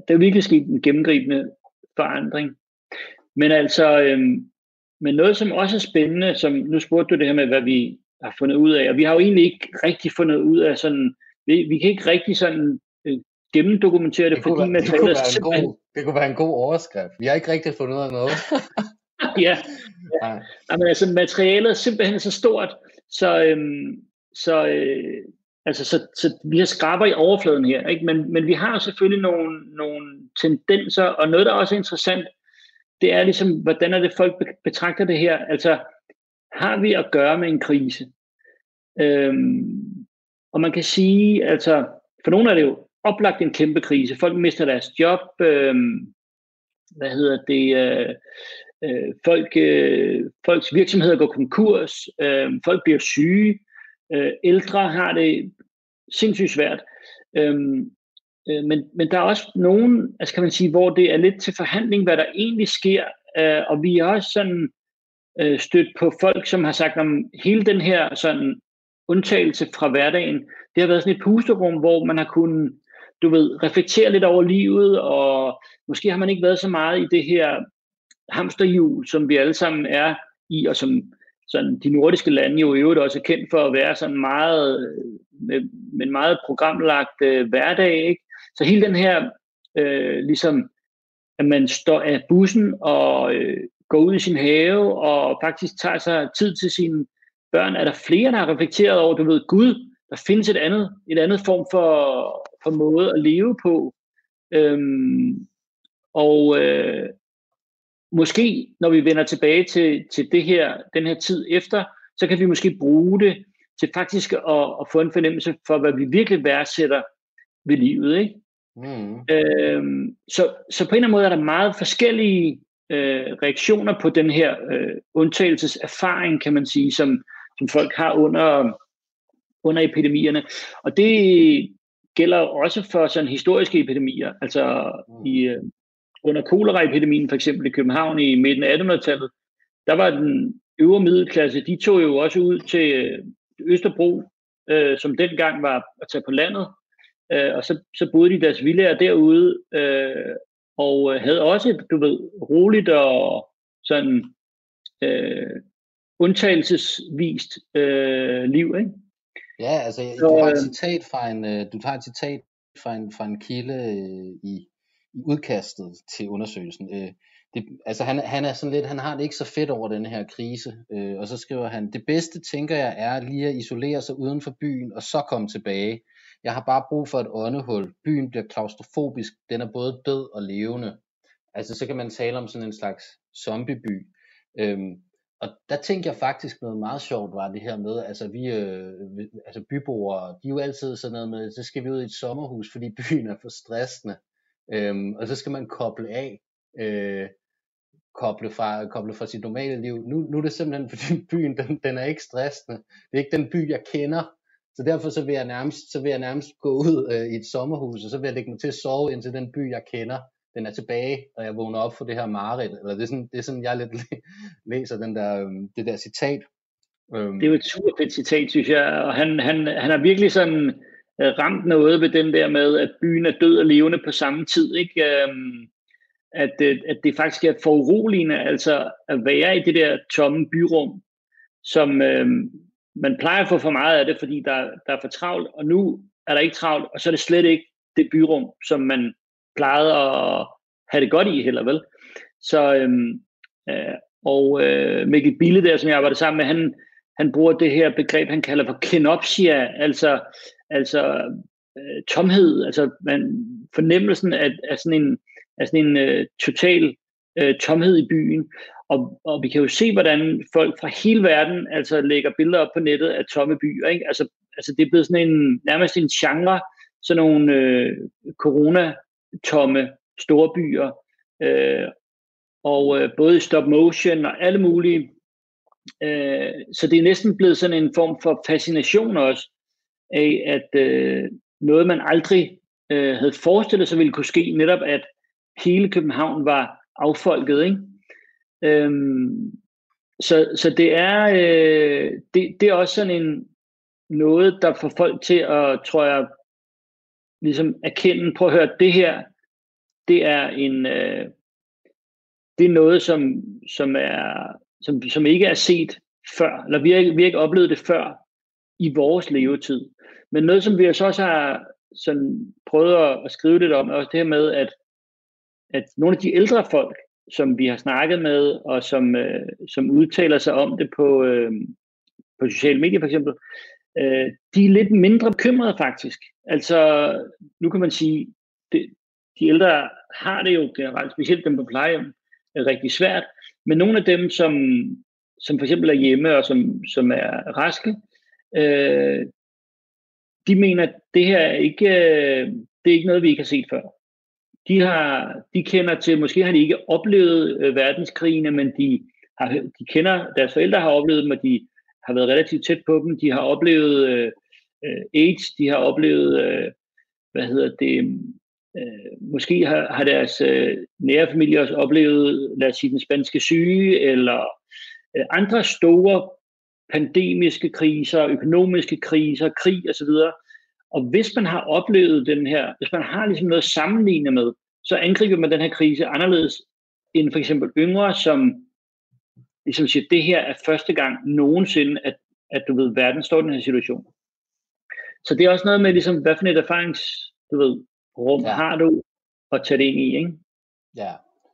C: der er virkelig sket en gennemgribende forandring. Men altså, øh, men noget, som også er spændende, som nu spurgte du det her med, hvad vi har fundet ud af, og vi har jo egentlig ikke rigtig fundet ud af sådan, vi, vi kan ikke rigtig sådan øh, gennemdokumentere det, det fordi
B: materialet det simpelthen... God, det kunne være en god overskrift. Vi har ikke rigtig fundet ud af noget. (laughs)
C: ja. ja. ja. men altså materialet er simpelthen så stort, så, øhm, så, øh, altså, så, så vi har skraber i overfladen her, ikke? Men, men vi har selvfølgelig nogle, nogle tendenser, og noget, der også er interessant, det er ligesom, hvordan er det, folk betragter det her? Altså, har vi at gøre med en krise? Øhm, og man kan sige, altså, for nogle er det jo oplagt en kæmpe krise. Folk mister deres job, øhm, hvad hedder det, øh, øh, folk, øh, folks virksomheder går konkurs, øh, folk bliver syge, øh, ældre har det sindssygt svært. Øhm, øh, men, men der er også nogen, altså kan man sige, hvor det er lidt til forhandling, hvad der egentlig sker, øh, og vi er også sådan øh, stødt på folk, som har sagt om hele den her sådan undtagelse fra hverdagen, det har været sådan et pusterum, hvor man har kunnet, du ved, reflektere lidt over livet, og måske har man ikke været så meget i det her hamsterhjul, som vi alle sammen er i, og som sådan, de nordiske lande jo i øvrigt også er kendt for at være sådan meget, øh, med, med en meget programlagt øh, hverdag. Ikke? Så hele den her øh, ligesom at man står af bussen og øh, går ud i sin have og faktisk tager sig tid til sine børn. Er der flere, der har reflekteret over, du ved, Gud, der findes et andet, et andet form for, for måde at leve på. Øhm, og øh, måske, når vi vender tilbage til, til det her, den her tid efter, så kan vi måske bruge det til faktisk at, at få en fornemmelse for, hvad vi virkelig værdsætter ved livet. Ikke? Mm. Øhm, så, så på en eller anden måde er der meget forskellige øh, reaktioner på den her øh, undtagelseserfaring, kan man sige, som, som folk har under, under epidemierne. Og det gælder også for sådan historiske epidemier. Altså mm. i, øh, under koleraepidemien for eksempel i København i midten af 1800-tallet, der var den øvre middelklasse, de tog jo også ud til øh, Østerbro, øh, som dengang var at tage på landet, øh, og så, så boede de deres villager derude, øh, og øh, havde også du ved, roligt og sådan øh, undtagelsesvist øh, liv, ikke?
B: Ja, altså så, du har et citat fra en, øh, du tager et citat fra en, fra en kilde øh, i, i udkastet til undersøgelsen. Øh, det, altså han, han er sådan lidt, han har det ikke så fedt over den her krise, øh, og så skriver han, det bedste tænker jeg er lige at isolere sig uden for byen, og så komme tilbage. Jeg har bare brug for et åndehul. Byen bliver klaustrofobisk, den er både død og levende. Altså så kan man tale om sådan en slags zombieby. Øhm, og der tænker jeg faktisk noget meget sjovt var det her med, altså vi, øh, altså byboere, de er jo altid sådan noget med, så skal vi ud i et sommerhus, fordi byen er for stressende. Øhm, og så skal man koble af, øh, koble, fra, koble fra sit normale liv. Nu, nu er det simpelthen, (laughs) fordi byen, den, den er ikke stressende. Det er ikke den by, jeg kender. Så derfor så vil jeg nærmest, så vil jeg nærmest gå ud øh, i et sommerhus, og så vil jeg lægge mig til at sove ind til den by, jeg kender den er tilbage, og jeg vågner op for det her mareridt, eller det er sådan, det er sådan jeg lidt læser den der, øh, det der citat.
C: Øhm. Det er jo et super fedt citat, synes jeg, og han, han, han er virkelig sådan øh, ramt noget ved den der med, at byen er død og levende på samme tid, ikke? Øhm, at, øh, at det faktisk er foruroligende, altså at være i det der tomme byrum, som øh, man plejer at få for meget af det, fordi der, der er for travlt, og nu er der ikke travlt, og så er det slet ikke det byrum, som man plejede at have det godt i heller, vel? Så, øhm, øh, og øh, Mikkel Bille der, som jeg arbejder sammen med, han, han bruger det her begreb, han kalder for kenopsia, altså, altså øh, tomhed, altså man, fornemmelsen af, af sådan en, af sådan en øh, total øh, tomhed i byen. Og, og vi kan jo se, hvordan folk fra hele verden altså lægger billeder op på nettet af tomme byer. Ikke? Altså, altså det er blevet sådan en, nærmest en genre, sådan nogle øh, corona tomme storbyer, øh, og øh, både stop motion og alle mulige. Øh, så det er næsten blevet sådan en form for fascination også af, at øh, noget man aldrig øh, havde forestillet sig ville kunne ske, netop at hele København var affolket. Ikke? Øhm, så, så det er øh, det, det er også sådan en noget, der får folk til at, tror jeg, ligesom erkende, prøv at høre, det her, det er en, øh, det er noget, som, som, er, som, som ikke er set før, eller vi har, vi har ikke oplevet det før i vores levetid. Men noget, som vi så også har sådan prøvet at, at skrive lidt om, er også det her med, at, at nogle af de ældre folk, som vi har snakket med, og som, øh, som udtaler sig om det på, øh, på sociale medier for eksempel, øh, de er lidt mindre bekymrede faktisk. Altså, nu kan man sige, det, de ældre har det jo generelt, specielt dem på plejehjem, er rigtig svært. Men nogle af dem, som, som for eksempel er hjemme og som, som er raske, øh, de mener, at det her er ikke, øh, det er ikke noget, vi ikke har set før. De, har, de kender til, måske har de ikke oplevet øh, verdenskrigene, men de, har, de kender, deres forældre har oplevet dem, og de har været relativt tæt på dem. De har oplevet øh, øh AIDS, de har oplevet, øh, hvad hedder det, øh, måske har, har deres øh, nære familie også oplevet, lad os sige, den spanske syge, eller øh, andre store pandemiske kriser, økonomiske kriser, krig osv. Og hvis man har oplevet den her, hvis man har ligesom noget at sammenligne med, så angriber man den her krise anderledes end for eksempel yngre, som ligesom siger, det her er første gang nogensinde, at, at du ved, verden står i den her situation. Så det er også noget med, ligesom, hvad for et erfarings, du ved, rum ja. har du at tage det ind i, ikke?
B: Ja,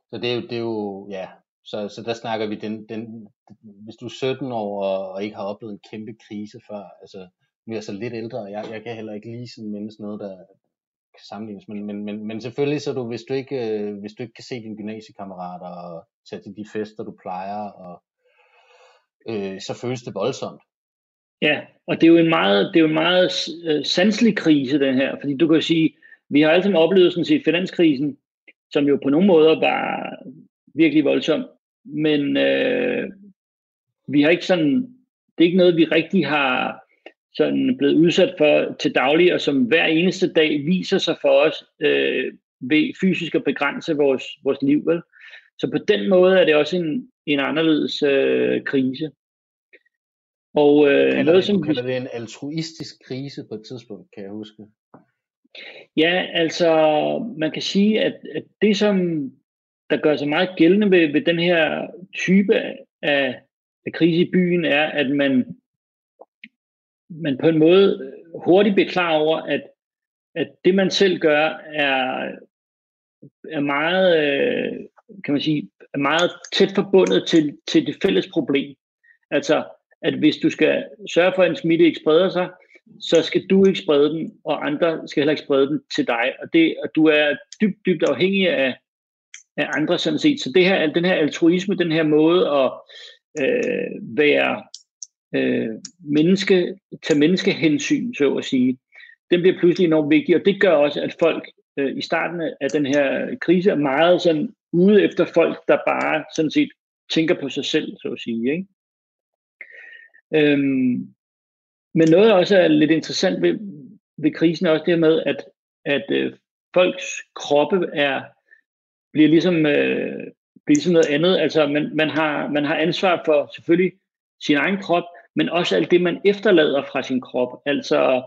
B: Så det er jo, det er jo ja, så, så der snakker vi, den, den, hvis du er 17 år og, og ikke har oplevet en kæmpe krise før, altså nu er jeg så lidt ældre, og jeg, jeg kan heller ikke lige sådan mindes noget, der kan sammenlignes, men, men, men, men selvfølgelig så du, hvis du ikke, øh, hvis du ikke kan se dine gymnasiekammerater og tage til de fester, du plejer, og, øh, så føles det voldsomt.
C: Ja, og det er jo en meget, det er jo en meget øh, sanselig krise, den her, fordi du kan sige, vi har altid oplevet sådan set finanskrisen, som jo på nogle måder var virkelig voldsom, men øh, vi har ikke sådan, det er ikke noget, vi rigtig har sådan blevet udsat for til daglig, og som hver eneste dag viser sig for os øh, ved fysisk at begrænse vores, vores liv. Vel? Så på den måde er det også en, en anderledes øh, krise.
B: Og øh, kalder noget, det, som kalder det en altruistisk krise på et tidspunkt, kan jeg huske.
C: Ja, altså man kan sige, at, at det som der gør sig meget gældende ved, ved den her type af, af krise i byen, er, at man, man på en måde hurtigt bliver klar over, at, at det man selv gør er, er meget, øh, kan man sige, er meget tæt forbundet til, til det fælles problem. Altså, at hvis du skal sørge for, at en smitte ikke spreder sig, så skal du ikke sprede den, og andre skal heller ikke sprede den til dig. Og, det, og du er dybt, dybt afhængig af, af andre sådan set. Så det her, den her altruisme, den her måde at øh, være øh, menneske, tage menneskehensyn, så at sige, den bliver pludselig enormt vigtig, og det gør også, at folk øh, i starten af den her krise er meget sådan ude efter folk, der bare sådan set tænker på sig selv, så at sige. Ikke? Øhm, men noget også er lidt interessant ved, ved krisen er også det her med, at, at øh, folks kroppe er bliver ligesom, øh, bliver ligesom noget andet. Altså man, man, har, man har ansvar for selvfølgelig sin egen krop, men også alt det, man efterlader fra sin krop. Altså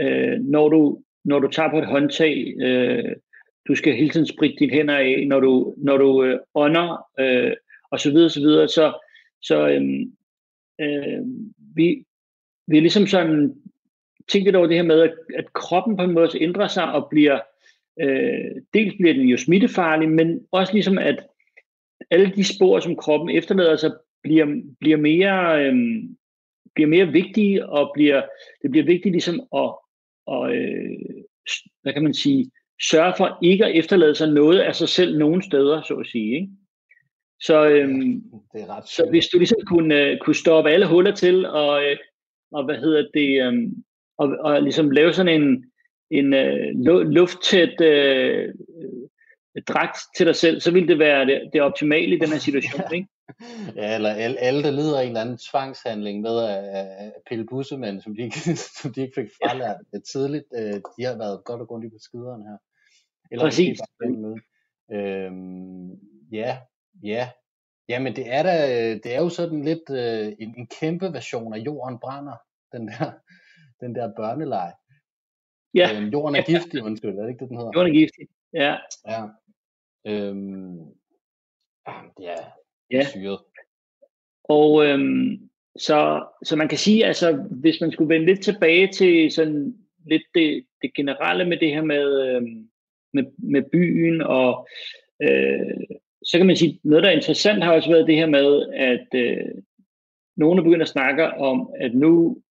C: øh, når, du, når du tager på et håndtag, øh, du skal hele tiden spritte dine hænder af, når du, når du øh, ånder, øh, og så videre, så videre. Så, så øh, øh, vi, vi er ligesom sådan tænkt lidt over det her med, at, at kroppen på en måde ændrer sig og bliver øh, dels bliver den jo smittefarlig, men også ligesom at alle de spor, som kroppen efterlader sig, bliver, bliver, mere, øh, bliver mere vigtige, og bliver, det bliver vigtigt ligesom at, og, øh, hvad kan man sige, sørge for ikke at efterlade sig noget af sig selv nogen steder, så at sige. Ikke? Så, øhm, det er ret så hvis du ligesom kunne, øh, kunne stoppe alle huller til, og, øh, og hvad hedder det, øhm, og, og ligesom lave sådan en, en øh, lufttæt øh, dragt til dig selv, så ville det være det, det optimale i den her situation, (laughs) ikke?
B: ja, eller alle, alle, der lider af en eller anden tvangshandling med at, at pille bussemænd, som de, ikke, (laughs) som de ikke fik fralært ja. tidligt, øh, de har været godt og grundigt på skideren her.
C: Eller Præcis.
B: Med. Øhm, ja, ja. Ja, men det er, da, det er jo sådan lidt øh, en, en kæmpe version af Jorden brænder, den der, (laughs) den der børneleg. Ja. Øhm, jorden er giftig, undskyld, er det ikke det, den hedder?
C: Jorden er giftig, ja.
B: Ja. Øhm, ja, ja. syret.
C: Og øhm, så, så man kan sige, altså hvis man skulle vende lidt tilbage til sådan lidt det, det generelle med det her med, øhm, med, med byen, og øh, så kan man sige, noget der er interessant har også været det her med, at øh, nogen er begyndt at snakke om, at nu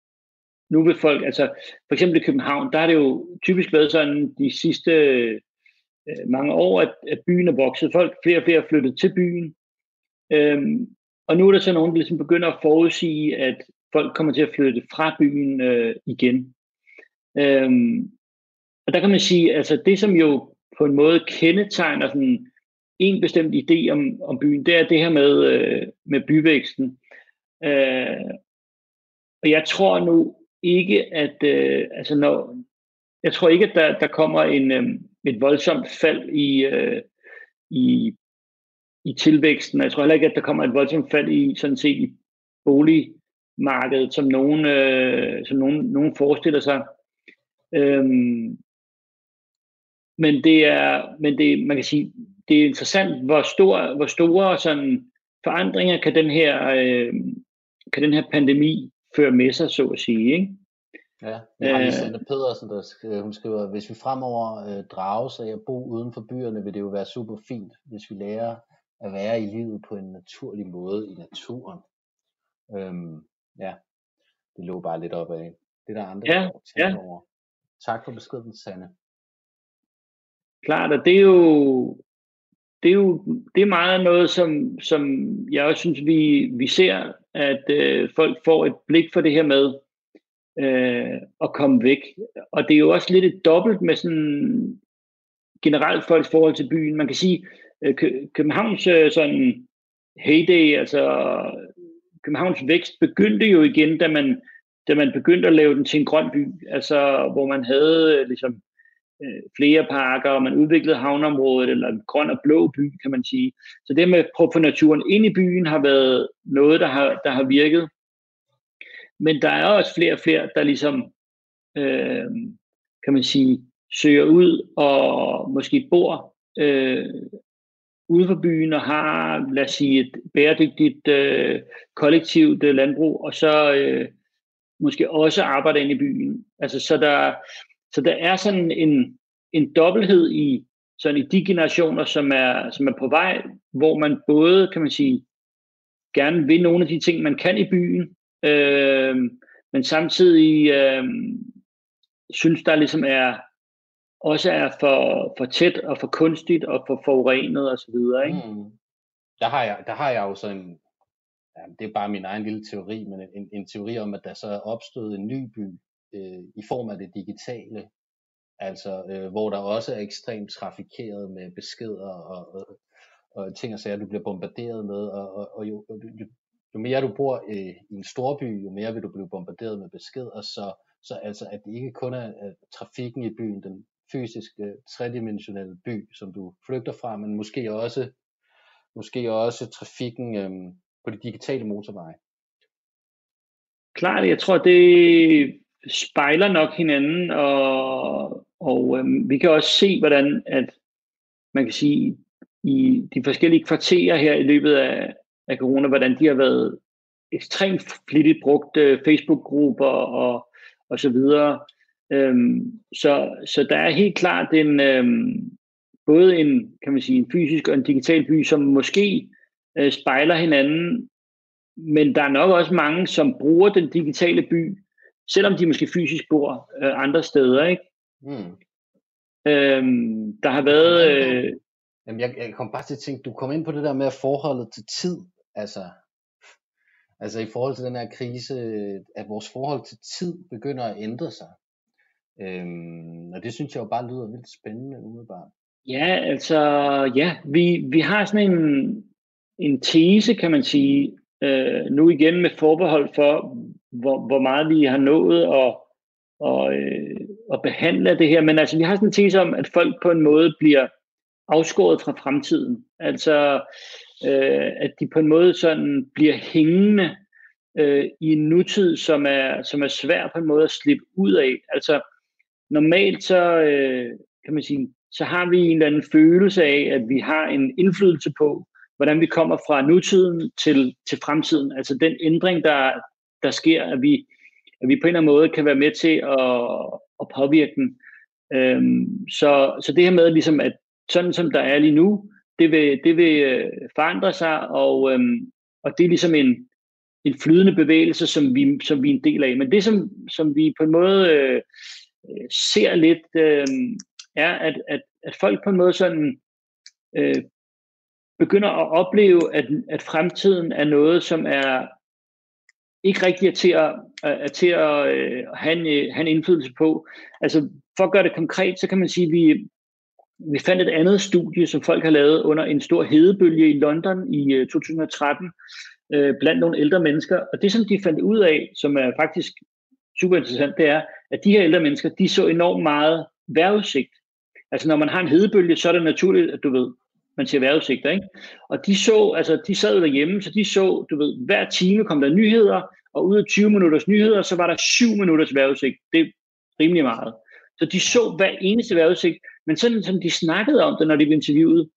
C: nu vil folk, altså for eksempel i København, der har det jo typisk været sådan de sidste øh, mange år, at, at byen er vokset. Folk, flere og flere er flyttet til byen. Øhm, og nu er der så nogen, der ligesom begynder at forudsige, at folk kommer til at flytte fra byen øh, igen. Øhm, og der kan man sige, altså det som jo på en måde kendetegner sådan en bestemt idé om, om byen, det er det her med, øh, med byvæksten. Øh, og jeg tror nu ikke, at øh, altså når, jeg tror ikke, at der, der kommer en, øh, et voldsomt fald i, øh, i, i tilvæksten. Jeg tror heller ikke, at der kommer et voldsomt fald i sådan set i boligmarkedet, som nogen, øh, som nogen, nogen forestiller sig. Øhm, men det er, men det, man kan sige, det er interessant, hvor, stor, hvor store sådan forandringer kan den her, øh, kan den her pandemi føre med sig, så at sige. Ikke?
B: Ja, vi har Lisette Pedersen, der hun skriver, hvis vi fremover øh, drages af at bo uden for byerne, vil det jo være super fint, hvis vi lærer at være i livet på en naturlig måde i naturen. Øhm, ja, det lå bare lidt op af. Det er der andre,
C: ja,
B: der
C: ja.
B: over. Tak for beskeden, Sanne.
C: Klart, og det er jo, det er jo det er meget noget, som, som jeg også synes, vi, vi ser, at øh, folk får et blik for det her med øh, at komme væk. Og det er jo også lidt et dobbelt med sådan generelt folks forhold til byen. Man kan sige, øh, Københavns øh, sådan heyday, altså Københavns vækst begyndte jo igen, da man, da man begyndte at lave den til en grøn by, altså hvor man havde øh, ligesom øh, flere parker, og man udviklede havneområdet, eller en grøn og blå by, kan man sige. Så det med at få naturen ind i byen har været noget, der har, der har virket. Men der er også flere og flere, der ligesom, øh, kan man sige, søger ud og måske bor øh, ude for byen og har, lad os sige, et bæredygtigt øh, kollektivt øh, landbrug, og så øh, måske også arbejder ind i byen. Altså, så der, så der er sådan en, en dobbelthed i, sådan i de generationer, som er, som er på vej, hvor man både, kan man sige, gerne vil nogle af de ting, man kan i byen, øh, men samtidig øh, synes, der ligesom er også er for, for tæt og for kunstigt og for forurenet og så videre, ikke? Mm.
B: Der har jeg, der har jeg jo sådan en, ja, det er bare min egen lille teori, men en, en teori om, at der så er opstået en ny by øh, i form af det digitale, altså øh, hvor der også er ekstremt trafikeret med beskeder og, og, og ting og sager, du bliver bombarderet med, og, og, og jo, jo, jo mere du bor øh, i en storby, jo mere vil du blive bombarderet med beskeder, så, så altså at det ikke kun er at trafikken i byen, den fysiske, tredimensionelle by, som du flygter fra, men måske også, måske også trafikken øh, på de digitale motorveje.
C: Klart, jeg tror, det spejler nok hinanden, og, og øhm, vi kan også se, hvordan at man kan sige, i de forskellige kvarterer her i løbet af, af corona, hvordan de har været ekstremt flittigt brugt øh, Facebook-grupper og, og så videre. Øhm, så, så der er helt klart en, øhm, både en, kan man sige, en fysisk og en digital by, som måske øh, spejler hinanden, men der er nok også mange, som bruger den digitale by, selvom de måske fysisk bor øh, andre steder, ikke? Mm. Øhm, der har været... Øh,
B: Jamen, jeg, jeg kom bare til at tænke, du kom ind på det der med forholdet til tid, altså, altså i forhold til den her krise, at vores forhold til tid begynder at ændre sig. Øhm, og det synes jeg jo bare lyder vildt spændende umiddelbart.
C: Ja, altså, ja, vi, vi har sådan en, en tese, kan man sige, øh, nu igen med forbehold for, hvor, hvor meget vi har nået at, og, øh, at behandle det her. Men altså, vi har sådan en tese om, at folk på en måde bliver afskåret fra fremtiden. Altså, øh, at de på en måde sådan bliver hængende øh, i en nutid, som er, som er svær på en måde at slippe ud af. Altså, normalt så, øh, kan man sige, så har vi en eller anden følelse af, at vi har en indflydelse på, hvordan vi kommer fra nutiden til, til fremtiden. Altså den ændring, der, der sker, at vi, at vi på en eller anden måde kan være med til at, at påvirke den. Øhm, så, så det her med, ligesom, at sådan som der er lige nu, det vil, det vil øh, forandre sig, og, øhm, og det er ligesom en, en flydende bevægelse, som vi, som vi er en del af. Men det, som, som vi på en måde øh, ser lidt, øh, er, at, at, at folk på en måde sådan øh, begynder at opleve, at, at fremtiden er noget, som er ikke rigtig er til at, øh, er til at øh, have, en, øh, have en indflydelse på. Altså for at gøre det konkret, så kan man sige, at vi, vi fandt et andet studie, som folk har lavet under en stor hedebølge i London i øh, 2013, øh, blandt nogle ældre mennesker. Og det, som de fandt ud af, som er faktisk super interessant, det er, at de her ældre mennesker, de så enormt meget vejrudsigt. Altså når man har en hedebølge, så er det naturligt, at du ved, man ser vejrudsigter, ikke? Og de så, altså de sad derhjemme, så de så, du ved, hver time kom der nyheder, og ud af 20 minutters nyheder, så var der 7 minutters vejrudsigt. Det er rimelig meget. Så de så hver eneste vejrudsigt, men sådan som de snakkede om det, når de blev interviewet,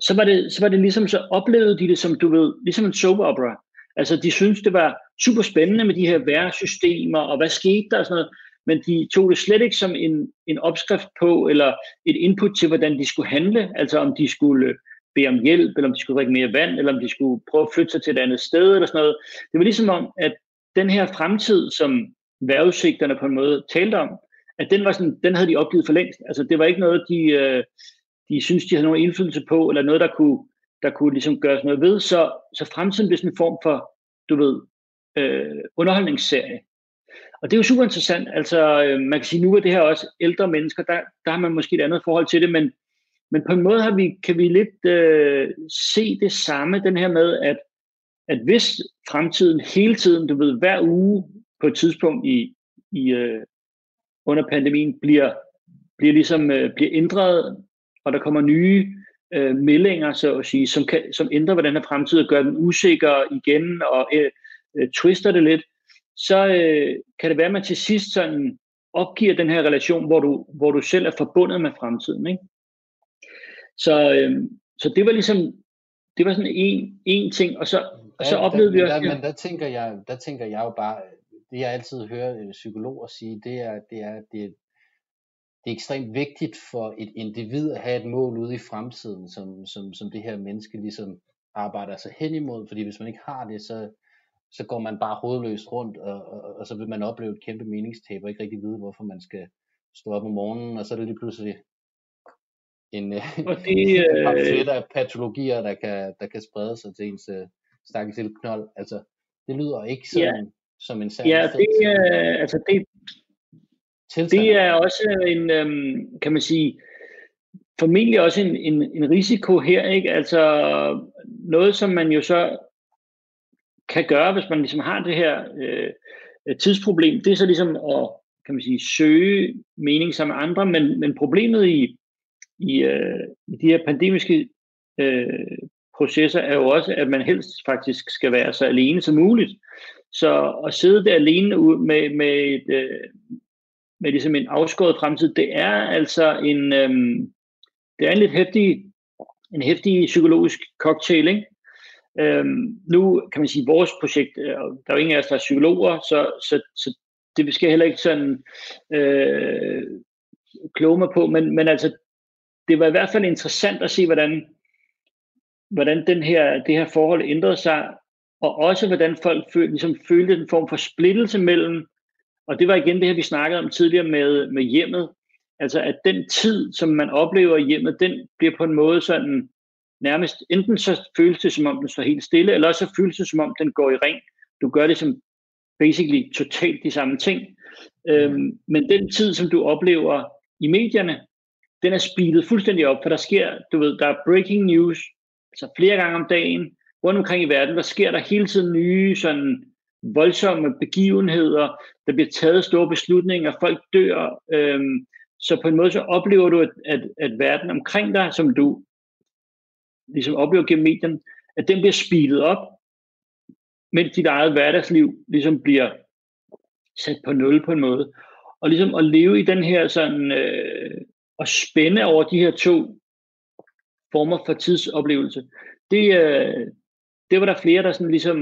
C: så var det, så var det ligesom, så oplevede de det som, du ved, ligesom en soap opera. Altså, de syntes, det var super spændende med de her værsystemer, og hvad skete der og sådan noget, men de tog det slet ikke som en, en opskrift på, eller et input til, hvordan de skulle handle, altså om de skulle bede om hjælp, eller om de skulle drikke mere vand, eller om de skulle prøve at flytte sig til et andet sted, eller sådan noget. Det var ligesom om, at den her fremtid, som vejrudsigterne på en måde talte om, at den, var sådan, den havde de opgivet for længst. Altså, det var ikke noget, de, øh, de synes, de havde nogen indflydelse på, eller noget, der kunne, der kunne ligesom gøres noget ved. Så, så fremtiden blev sådan en form for, du ved, øh, underholdningsserie. Og det er jo super interessant. Altså, øh, man kan sige, nu er det her også ældre mennesker, der, der har man måske et andet forhold til det, men, men på en måde har vi, kan vi lidt øh, se det samme, den her med, at, at hvis fremtiden hele tiden, du ved, hver uge på et tidspunkt i, i øh, under pandemien bliver, bliver ligesom øh, bliver ændret, og der kommer nye øh, meldinger, så at sige, som, kan, som ændrer, hvordan er fremtid og gør den usikker igen og øh, øh, twister det lidt, så øh, kan det være, at man til sidst sådan opgiver den her relation, hvor du, hvor du selv er forbundet med fremtiden. Ikke? Så, øh, så det var ligesom, det var sådan en, en ting, og så, og så oplevede
B: der,
C: vi også...
B: Der, men der tænker, jeg, der tænker jeg jo bare, det jeg altid hører øh, psykologer sige, det er, det er, det er, det er ekstremt vigtigt for et individ at have et mål ude i fremtiden, som, som, som det her menneske ligesom arbejder sig hen imod, fordi hvis man ikke har det, så, så går man bare hovedløst rundt, og, og, og så vil man opleve et kæmpe meningstab, og ikke rigtig vide, hvorfor man skal stå op om morgenen, og så er det lige pludselig en, øh, og (laughs) det, øh... af patologier, der kan, der kan sprede sig til ens uh, stakkels lille knold. Altså, det lyder ikke som, ja. som en særlig
C: Ja, det, øh, altså det, det er også en, øhm, kan man sige, formentlig også en, en, en risiko her, ikke? Altså noget, som man jo så kan gøre, hvis man ligesom har det her øh, tidsproblem, det er så ligesom at kan man sige, søge mening sammen med andre, men, men problemet i, i, øh, i de her pandemiske øh, processer er jo også, at man helst faktisk skal være så alene som muligt. Så at sidde der alene med, med, et, øh, med ligesom en afskåret fremtid, det er altså en, øh, det er en lidt hæftig, en hæftig psykologisk cocktail, ikke? Øhm, nu kan man sige, at vores projekt, øh, der er jo ingen af os, der er psykologer, så, så, så det skal heller ikke sådan øh, kloge mig på, men, men altså, det var i hvert fald interessant at se, hvordan, hvordan den her, det her forhold ændrede sig, og også hvordan folk følte, ligesom følte en form for splittelse mellem, og det var igen det her, vi snakkede om tidligere med, med hjemmet, altså at den tid, som man oplever i hjemmet, den bliver på en måde sådan nærmest, enten så føles det som om den står helt stille, eller så føles det som om den går i ring. Du gør det som basically totalt de samme ting. Øhm, men den tid, som du oplever i medierne, den er speedet fuldstændig op, for der sker, du ved, der er breaking news, altså flere gange om dagen, rundt omkring i verden, der sker der hele tiden nye sådan voldsomme begivenheder, der bliver taget store beslutninger, folk dør, øhm, så på en måde så oplever du, at, at, at verden omkring dig, som du ligesom oplever gennem medierne, at den bliver speedet op, mens dit eget hverdagsliv ligesom bliver sat på nul på en måde. Og ligesom at leve i den her sådan, øh, og spænde over de her to former for tidsoplevelse, det, øh, det var der flere, der sådan ligesom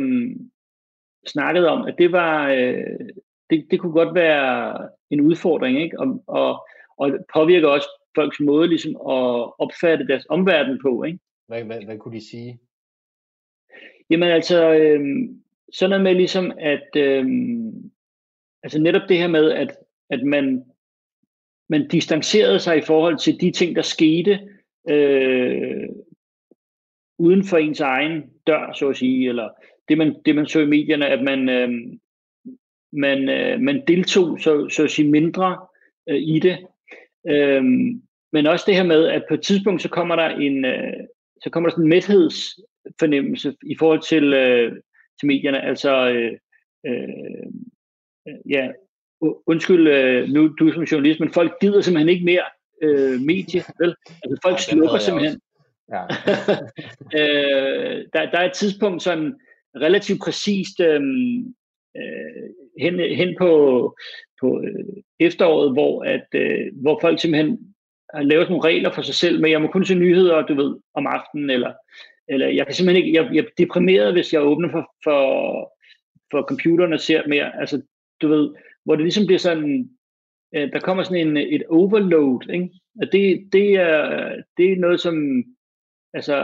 C: snakkede om, at det var, øh, det, det kunne godt være en udfordring, ikke? Og, og, og påvirker også folks måde ligesom at opfatte deres omverden på, ikke?
B: Hvad, hvad, hvad kunne de sige?
C: Jamen altså, øh, sådan noget med ligesom, at øh, altså netop det her med, at, at man, man distancerede sig i forhold til de ting, der skete øh, uden for ens egen dør, så at sige, eller det man, det man så i medierne, at man, øh, man, øh, man deltog så, så at sige mindre øh, i det. Øh, men også det her med, at på et tidspunkt, så kommer der en, øh, så kommer der sådan en mæthedsfornemmelse i forhold til, øh, til medierne. Altså, øh, øh, ja, undskyld, øh, nu du som journalist, men folk gider simpelthen ikke mere øh, medie, vel? Altså, folk ja, slukker simpelthen. Ja. øh, der, der er et tidspunkt sådan relativt præcist øh, øh, hen, hen på, på øh, efteråret, hvor, at, øh, hvor folk simpelthen har lavet nogle regler for sig selv, men jeg må kun se nyheder, du ved, om aftenen, eller, eller jeg kan simpelthen ikke, jeg, jeg er deprimeret, hvis jeg åbner for, for, for computeren og ser mere, altså, du ved, hvor det ligesom bliver sådan, øh, der kommer sådan en, et overload, ikke? Og det, det, er, det er noget, som altså,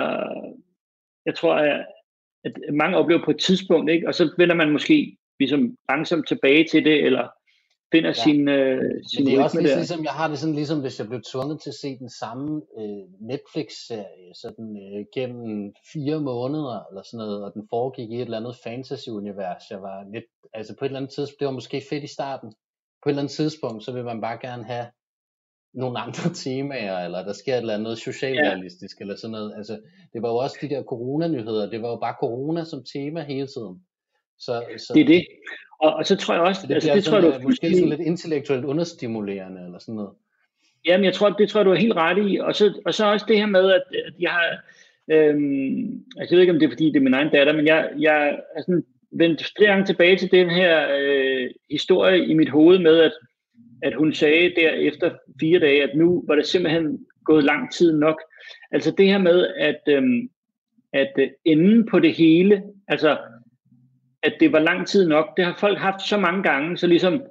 C: jeg tror, at, at mange oplever på et tidspunkt, ikke? og så vender man måske ligesom langsomt tilbage til det, eller finder ja. sin, øh, sin
B: det er også ligesom, ligesom, jeg har det sådan ligesom, hvis jeg blev tvunget til at se den samme øh, Netflix-serie sådan øh, gennem fire måneder, eller sådan noget, og den foregik i et eller andet fantasy-univers. Jeg var lidt, altså på et eller andet tidspunkt, det var måske fedt i starten, på et eller andet tidspunkt, så vil man bare gerne have nogle andre (laughs) temaer, eller der sker et eller andet socialrealistisk, ja. eller sådan noget. Altså, det var jo også de der coronanyheder, det var jo bare corona som tema hele tiden.
C: Så, så, det er det. Og, og så tror jeg også,
B: det, altså, det tror jeg, du er måske sådan lidt intellektuelt understimulerende, eller sådan noget.
C: Jamen, jeg tror, det tror jeg, du er helt ret i. Og så, og så også det her med, at, at jeg har, øhm, altså jeg ved ikke, om det er, fordi det er min egen datter, men jeg, jeg er sådan vendt flere gange tilbage til den her øh, historie i mit hoved med, at, at hun sagde der efter fire dage, at nu var det simpelthen gået lang tid nok. Altså det her med, at, øhm, at øh, enden på det hele, altså at det var lang tid nok. Det har folk haft så mange gange, så ligesom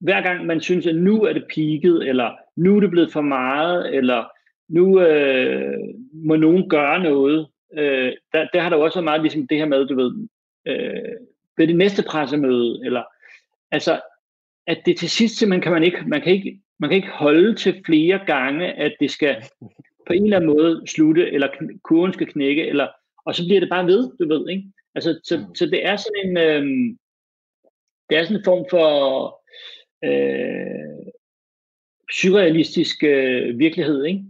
C: hver gang man synes, at nu er det peaked, eller nu er det blevet for meget, eller nu øh, må nogen gøre noget, øh, der, der har der også været meget ligesom det her med, du ved, øh, ved det næste pressemøde, eller altså, at det til sidst simpelthen kan man ikke, man kan ikke, man kan ikke holde til flere gange, at det skal på en eller anden måde slutte, eller kurven skal knække, eller, og så bliver det bare ved, du ved, ikke? Altså, så, mm. så det er sådan en, øh, det er sådan en form for øh, surrealistisk øh, virkelighed, ikke?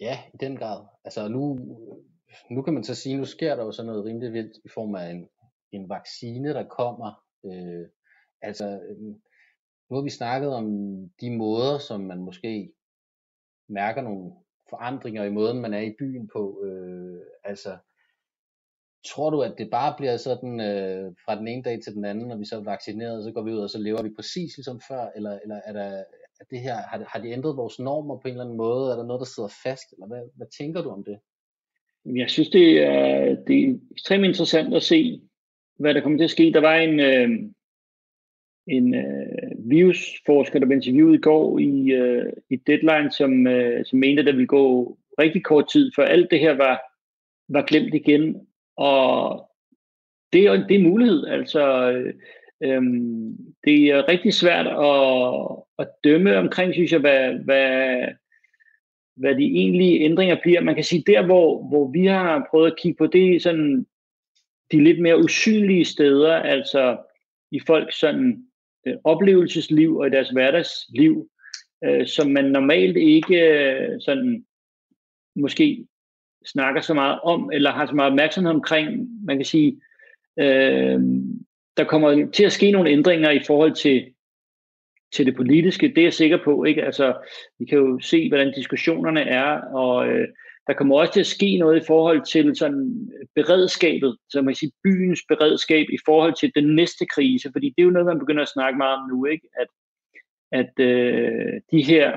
B: Ja, i den grad. Altså nu, nu kan man så sige, nu sker der jo sådan noget rimelig vildt i form af en, en vaccine, der kommer. Øh, altså, nu har vi snakket om de måder, som man måske mærker nogle forandringer i måden, man er i byen på. Øh, altså, Tror du, at det bare bliver sådan øh, fra den ene dag til den anden, når vi så er vaccineret, så går vi ud og så lever vi præcis ligesom før, eller, eller er, der, er det her, har, har de ændret vores normer på en eller anden måde? Er der noget, der sidder fast? Eller hvad, hvad tænker du om det?
C: Jeg synes, det er, det er ekstremt interessant at se, hvad der kommer til at ske. Der var en, øh, en øh, virusforsker, der blev interviewet i går i, øh, i Deadline, som, øh, som mente, at der ville gå rigtig kort tid, før alt det her var, var glemt igen. Og det er, det er mulighed. Altså, øh, øhm, det er rigtig svært at, at dømme omkring, synes jeg, hvad, hvad, hvad de egentlige ændringer bliver. Man kan sige, der hvor, hvor vi har prøvet at kigge på, det er sådan de lidt mere usynlige steder, altså i folks sådan øh, oplevelsesliv og i deres hverdagsliv, øh, som man normalt ikke øh, sådan måske snakker så meget om, eller har så meget opmærksomhed omkring, man kan sige, øh, der kommer til at ske nogle ændringer i forhold til, til det politiske, det er jeg sikker på. Ikke? Altså, vi kan jo se, hvordan diskussionerne er, og øh, der kommer også til at ske noget i forhold til sådan beredskabet, så man kan sige byens beredskab i forhold til den næste krise, fordi det er jo noget, man begynder at snakke meget om nu, ikke? at, at øh, de her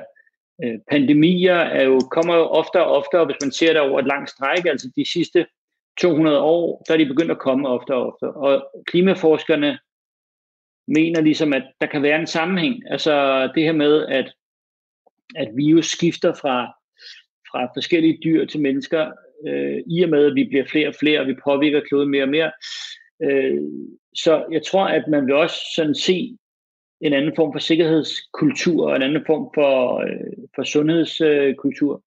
C: Øh, pandemier er jo, kommer jo oftere og oftere, hvis man ser det over et langt stræk, altså de sidste 200 år, der er de begyndt at komme oftere og oftere. Og klimaforskerne mener ligesom, at der kan være en sammenhæng. Altså det her med, at, at virus skifter fra, fra forskellige dyr til mennesker, øh, i og med, at vi bliver flere og flere, og vi påvirker kloden mere og mere. Øh, så jeg tror, at man vil også sådan se en anden form for sikkerhedskultur og en anden form for, øh, for sundhedskultur.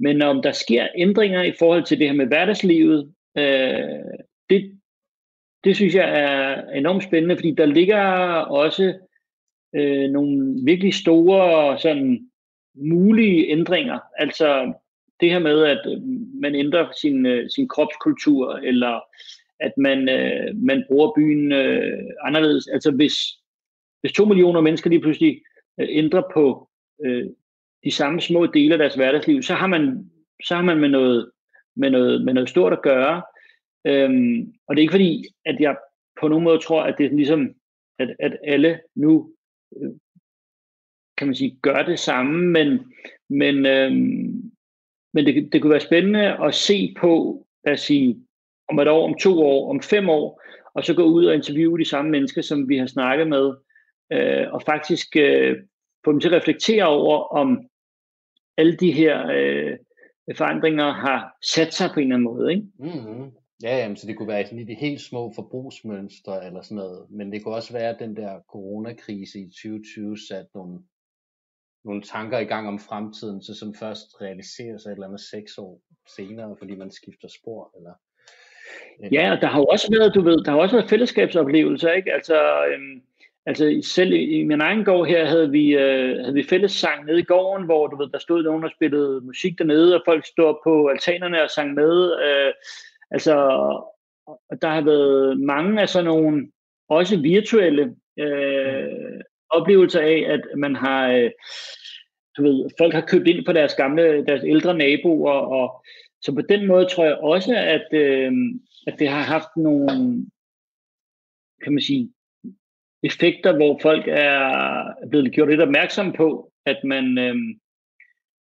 C: Men om der sker ændringer i forhold til det her med hverdagslivet, øh, det, det synes jeg er enormt spændende, fordi der ligger også øh, nogle virkelig store sådan mulige ændringer. Altså det her med, at øh, man ændrer sin, øh, sin kropskultur, eller at man, øh, man bruger byen øh, anderledes. Altså hvis, hvis to millioner mennesker lige pludselig øh, ændrer på øh, de samme små dele af deres hverdagsliv, så har man, så har man med, noget, med, noget, med noget stort at gøre. Øhm, og det er ikke fordi, at jeg på nogen måde tror, at det er ligesom, at, at alle nu, øh, kan man sige, gør det samme, men, men, øhm, men det, det kunne være spændende at se på, at sige, om et år, om to år, om fem år, og så gå ud og interviewe de samme mennesker, som vi har snakket med, øh, og faktisk øh, få dem til at reflektere over, om alle de her øh, forandringer har sat sig på en eller anden måde. Ikke?
B: Mm-hmm. Ja, jamen, så det kunne være sådan i de helt små forbrugsmønstre eller sådan noget, men det kunne også være, at den der coronakrise i 2020 satte nogle, nogle tanker i gang om fremtiden, så som først realiserer sig et eller andet seks år senere, fordi man skifter spor, eller
C: Ja, og der har jo også været, du ved, der har også været fællesskabsoplevelser, ikke? Altså, øhm, altså selv i, min egen gård her havde vi, øh, havde vi fællessang nede i gården, hvor du ved, der stod nogen, der spillede musik dernede, og folk stod på altanerne og sang med. Øh, altså, der har været mange af sådan nogle, også virtuelle øh, oplevelser af, at man har, øh, du ved, folk har købt ind på deres gamle, deres ældre naboer, og så på den måde tror jeg også, at, øh, at det har haft nogle, kan man sige, effekter, hvor folk er blevet gjort lidt opmærksom på, at man, øh,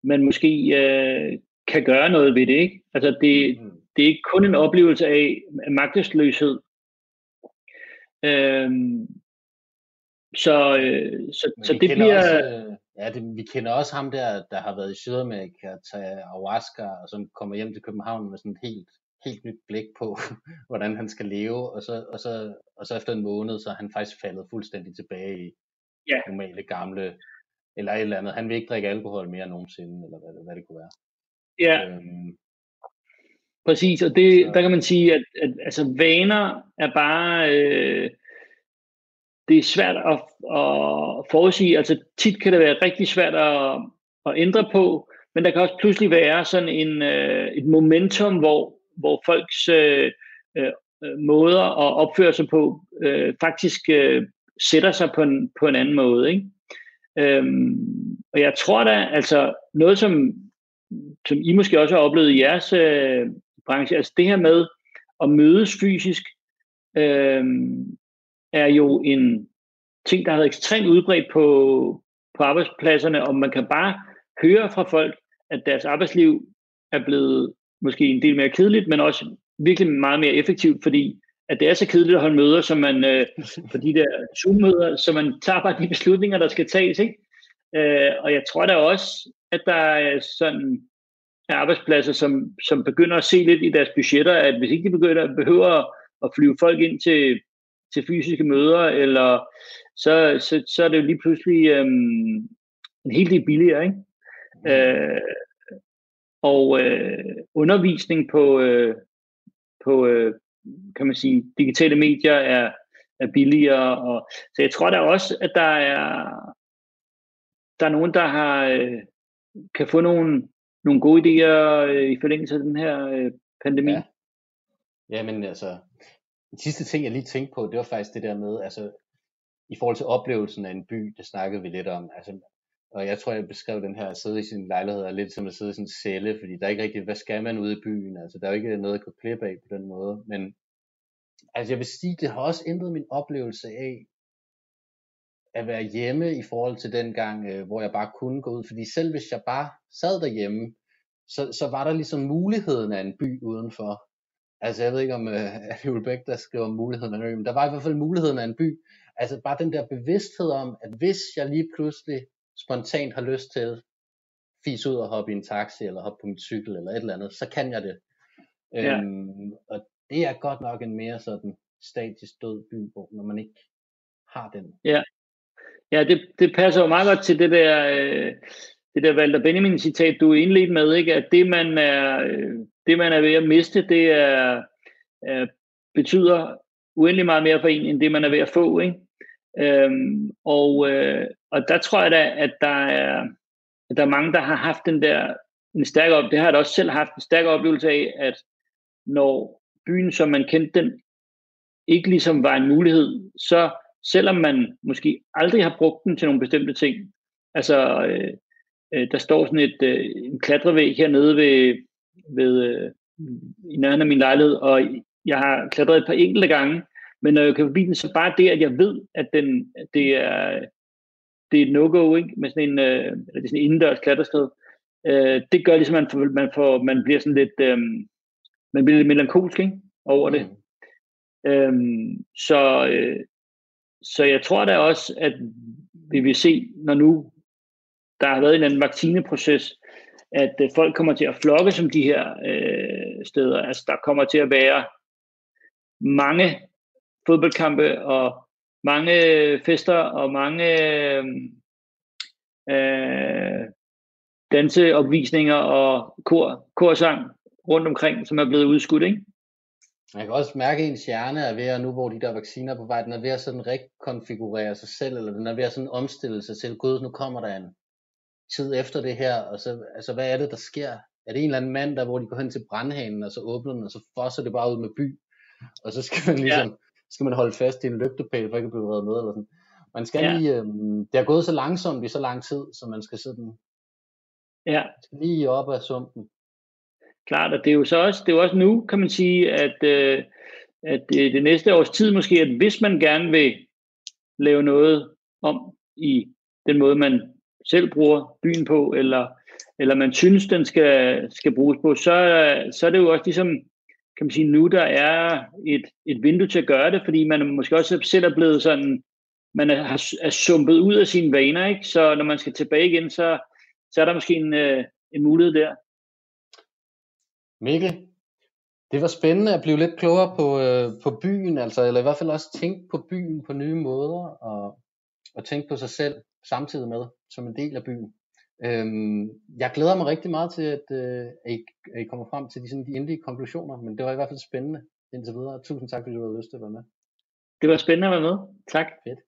C: man måske øh, kan gøre noget ved det. Ikke? Altså det, mm. det er ikke kun en oplevelse af magtesløshed. Øh, så, øh, så, så det bliver... Også,
B: Ja, det, vi kender også ham der, der har været i Sydamerika og tage ayahuasca, og som kommer hjem til København med sådan et helt, helt nyt blik på, (laughs) hvordan han skal leve, og så, og, så, og så efter en måned, så er han faktisk faldet fuldstændig tilbage i ja. normale gamle, eller et eller andet. Han vil ikke drikke alkohol mere nogensinde, eller hvad, hvad det kunne være.
C: Ja. Øhm, Præcis, og det, der kan man sige, at, at altså, vaner er bare... Øh, det er svært at, at forudsige. Altså tit kan det være rigtig svært at, at ændre på, men der kan også pludselig være sådan en, øh, et momentum, hvor, hvor folks øh, øh, øh, måder at opføre sig på øh, faktisk øh, sætter sig på en, på en anden måde. Ikke? Øhm, og jeg tror da, altså noget som, som I måske også har oplevet i jeres øh, branche, altså det her med at mødes fysisk, øh, er jo en ting, der har været ekstremt udbredt på, på arbejdspladserne, og man kan bare høre fra folk, at deres arbejdsliv er blevet måske en del mere kedeligt, men også virkelig meget mere effektivt, fordi at det er så kedeligt at holde møder, som man, øh, (laughs) for de der Zoom-møder, så man tager bare de beslutninger, der skal tages. Ikke? Øh, og jeg tror da også, at der er sådan arbejdspladser, som, som begynder at se lidt i deres budgetter, at hvis ikke de begynder, behøver at flyve folk ind til til fysiske møder, eller så, så, så er det jo lige pludselig øhm, en helt del billigere. Ikke? Mm. Øh, og øh, undervisning på, øh, på øh, kan man sige, digitale medier er, er billigere. Og, så jeg tror da også, at der er, der er nogen, der har, øh, kan få nogle, nogle gode idéer øh, i forlængelse af den her øh, pandemi.
B: Ja. Jamen altså, den sidste ting, jeg lige tænkte på, det var faktisk det der med, altså i forhold til oplevelsen af en by, det snakkede vi lidt om. Altså, og jeg tror, jeg beskrev den her at sidde i sin lejlighed er lidt som at sidde i sin celle, fordi der er ikke rigtig, hvad skal man ude i byen? Altså, der er jo ikke noget at gå klip af på den måde. Men altså, jeg vil sige, det har også ændret min oplevelse af at være hjemme i forhold til den gang, øh, hvor jeg bare kunne gå ud. Fordi selv hvis jeg bare sad derhjemme, så, så var der ligesom muligheden af en by udenfor. Altså jeg ved ikke om uh, er Bæk, der skriver muligheden af en ø, men der var i hvert fald muligheden af en by. Altså bare den der bevidsthed om, at hvis jeg lige pludselig spontant har lyst til fis ud og hoppe i en taxi, eller hoppe på min cykel, eller et eller andet, så kan jeg det. Ja. Øhm, og det er godt nok en mere sådan statisk død by, hvor når man ikke har den.
C: Ja, ja det, det passer jo meget godt til det der, øh, det der Walter Benjamin citat, du indledte med, ikke? at det man er, øh, det man er ved at miste, det er, er, betyder uendelig meget mere for en, end det man er ved at få. Ikke? Øhm, og, øh, og der tror jeg da, at der er, at der er mange, der har haft den der, en stærk op, det har jeg da også selv haft en stærk oplevelse af, at når byen, som man kendte den, ikke ligesom var en mulighed, så selvom man måske aldrig har brugt den til nogle bestemte ting, altså øh, øh, der står sådan et, øh, en klatrevæg hernede ved, ved, øh, i nærheden af min lejlighed, og jeg har klatret et par enkelte gange, men når jeg kan forbi den, så bare det, at jeg ved, at den, det er, det er et no-go, ikke? med sådan en, øh, eller det er sådan en indendørs klatreskred, øh, det gør ligesom, at man, får, man, får, man bliver sådan lidt, øh, man bliver lidt melankolsk ikke? over det. Mm. Øhm, så, øh, så jeg tror da også, at vi vil se, når nu der har været en anden vaccineproces, at øh, folk kommer til at flokke som de her øh, steder. Altså der kommer til at være mange fodboldkampe og mange fester og mange øh, danseopvisninger og kor, korsang rundt omkring, som er blevet udskudt, ikke?
B: Man kan også mærke, at ens hjerne er ved at, nu hvor de der vacciner er på vej, den er ved at sådan rekonfigurere sig selv, eller den er ved at sådan omstille sig til, gud, nu kommer der en tid efter det her, og så, altså hvad er det, der sker? Er det en eller anden mand, der hvor de går hen til brandhanen, og så åbner den, og så fosser det bare ud med by, og så skal man ligesom, ja. Skal man holde fast i en lygtepæl, for ikke at blive reddet med, eller sådan. Man skal ja. lige, øhm, det er gået så langsomt i så lang tid, så man skal sådan,
C: ja.
B: skal lige op af sumpen.
C: Klart, og det er jo så også, det er jo også nu, kan man sige, at, øh, at det, det næste års tid måske, at hvis man gerne vil lave noget om i den måde, man selv bruger byen på, eller, eller man synes, den skal, skal bruges på, så, så er det jo også ligesom, kan man sige, nu der er et, et vindue til at gøre det, fordi man måske også selv er blevet sådan, man er, er sumpet ud af sine vaner, ikke? så når man skal tilbage igen, så, så er der måske en, øh, en mulighed der.
B: Mikkel, det var spændende at blive lidt klogere på, øh, på byen, altså, eller i hvert fald også tænke på byen på nye måder, og, og tænke på sig selv samtidig med, som en del af byen. Øhm, jeg glæder mig rigtig meget til, at, øh, at, I, at I kommer frem til de, sådan, de endelige konklusioner, men det var i hvert fald spændende indtil videre. Tusind tak, fordi du havde lyst til at være med.
C: Det var spændende at være med. Tak.
B: Fedt.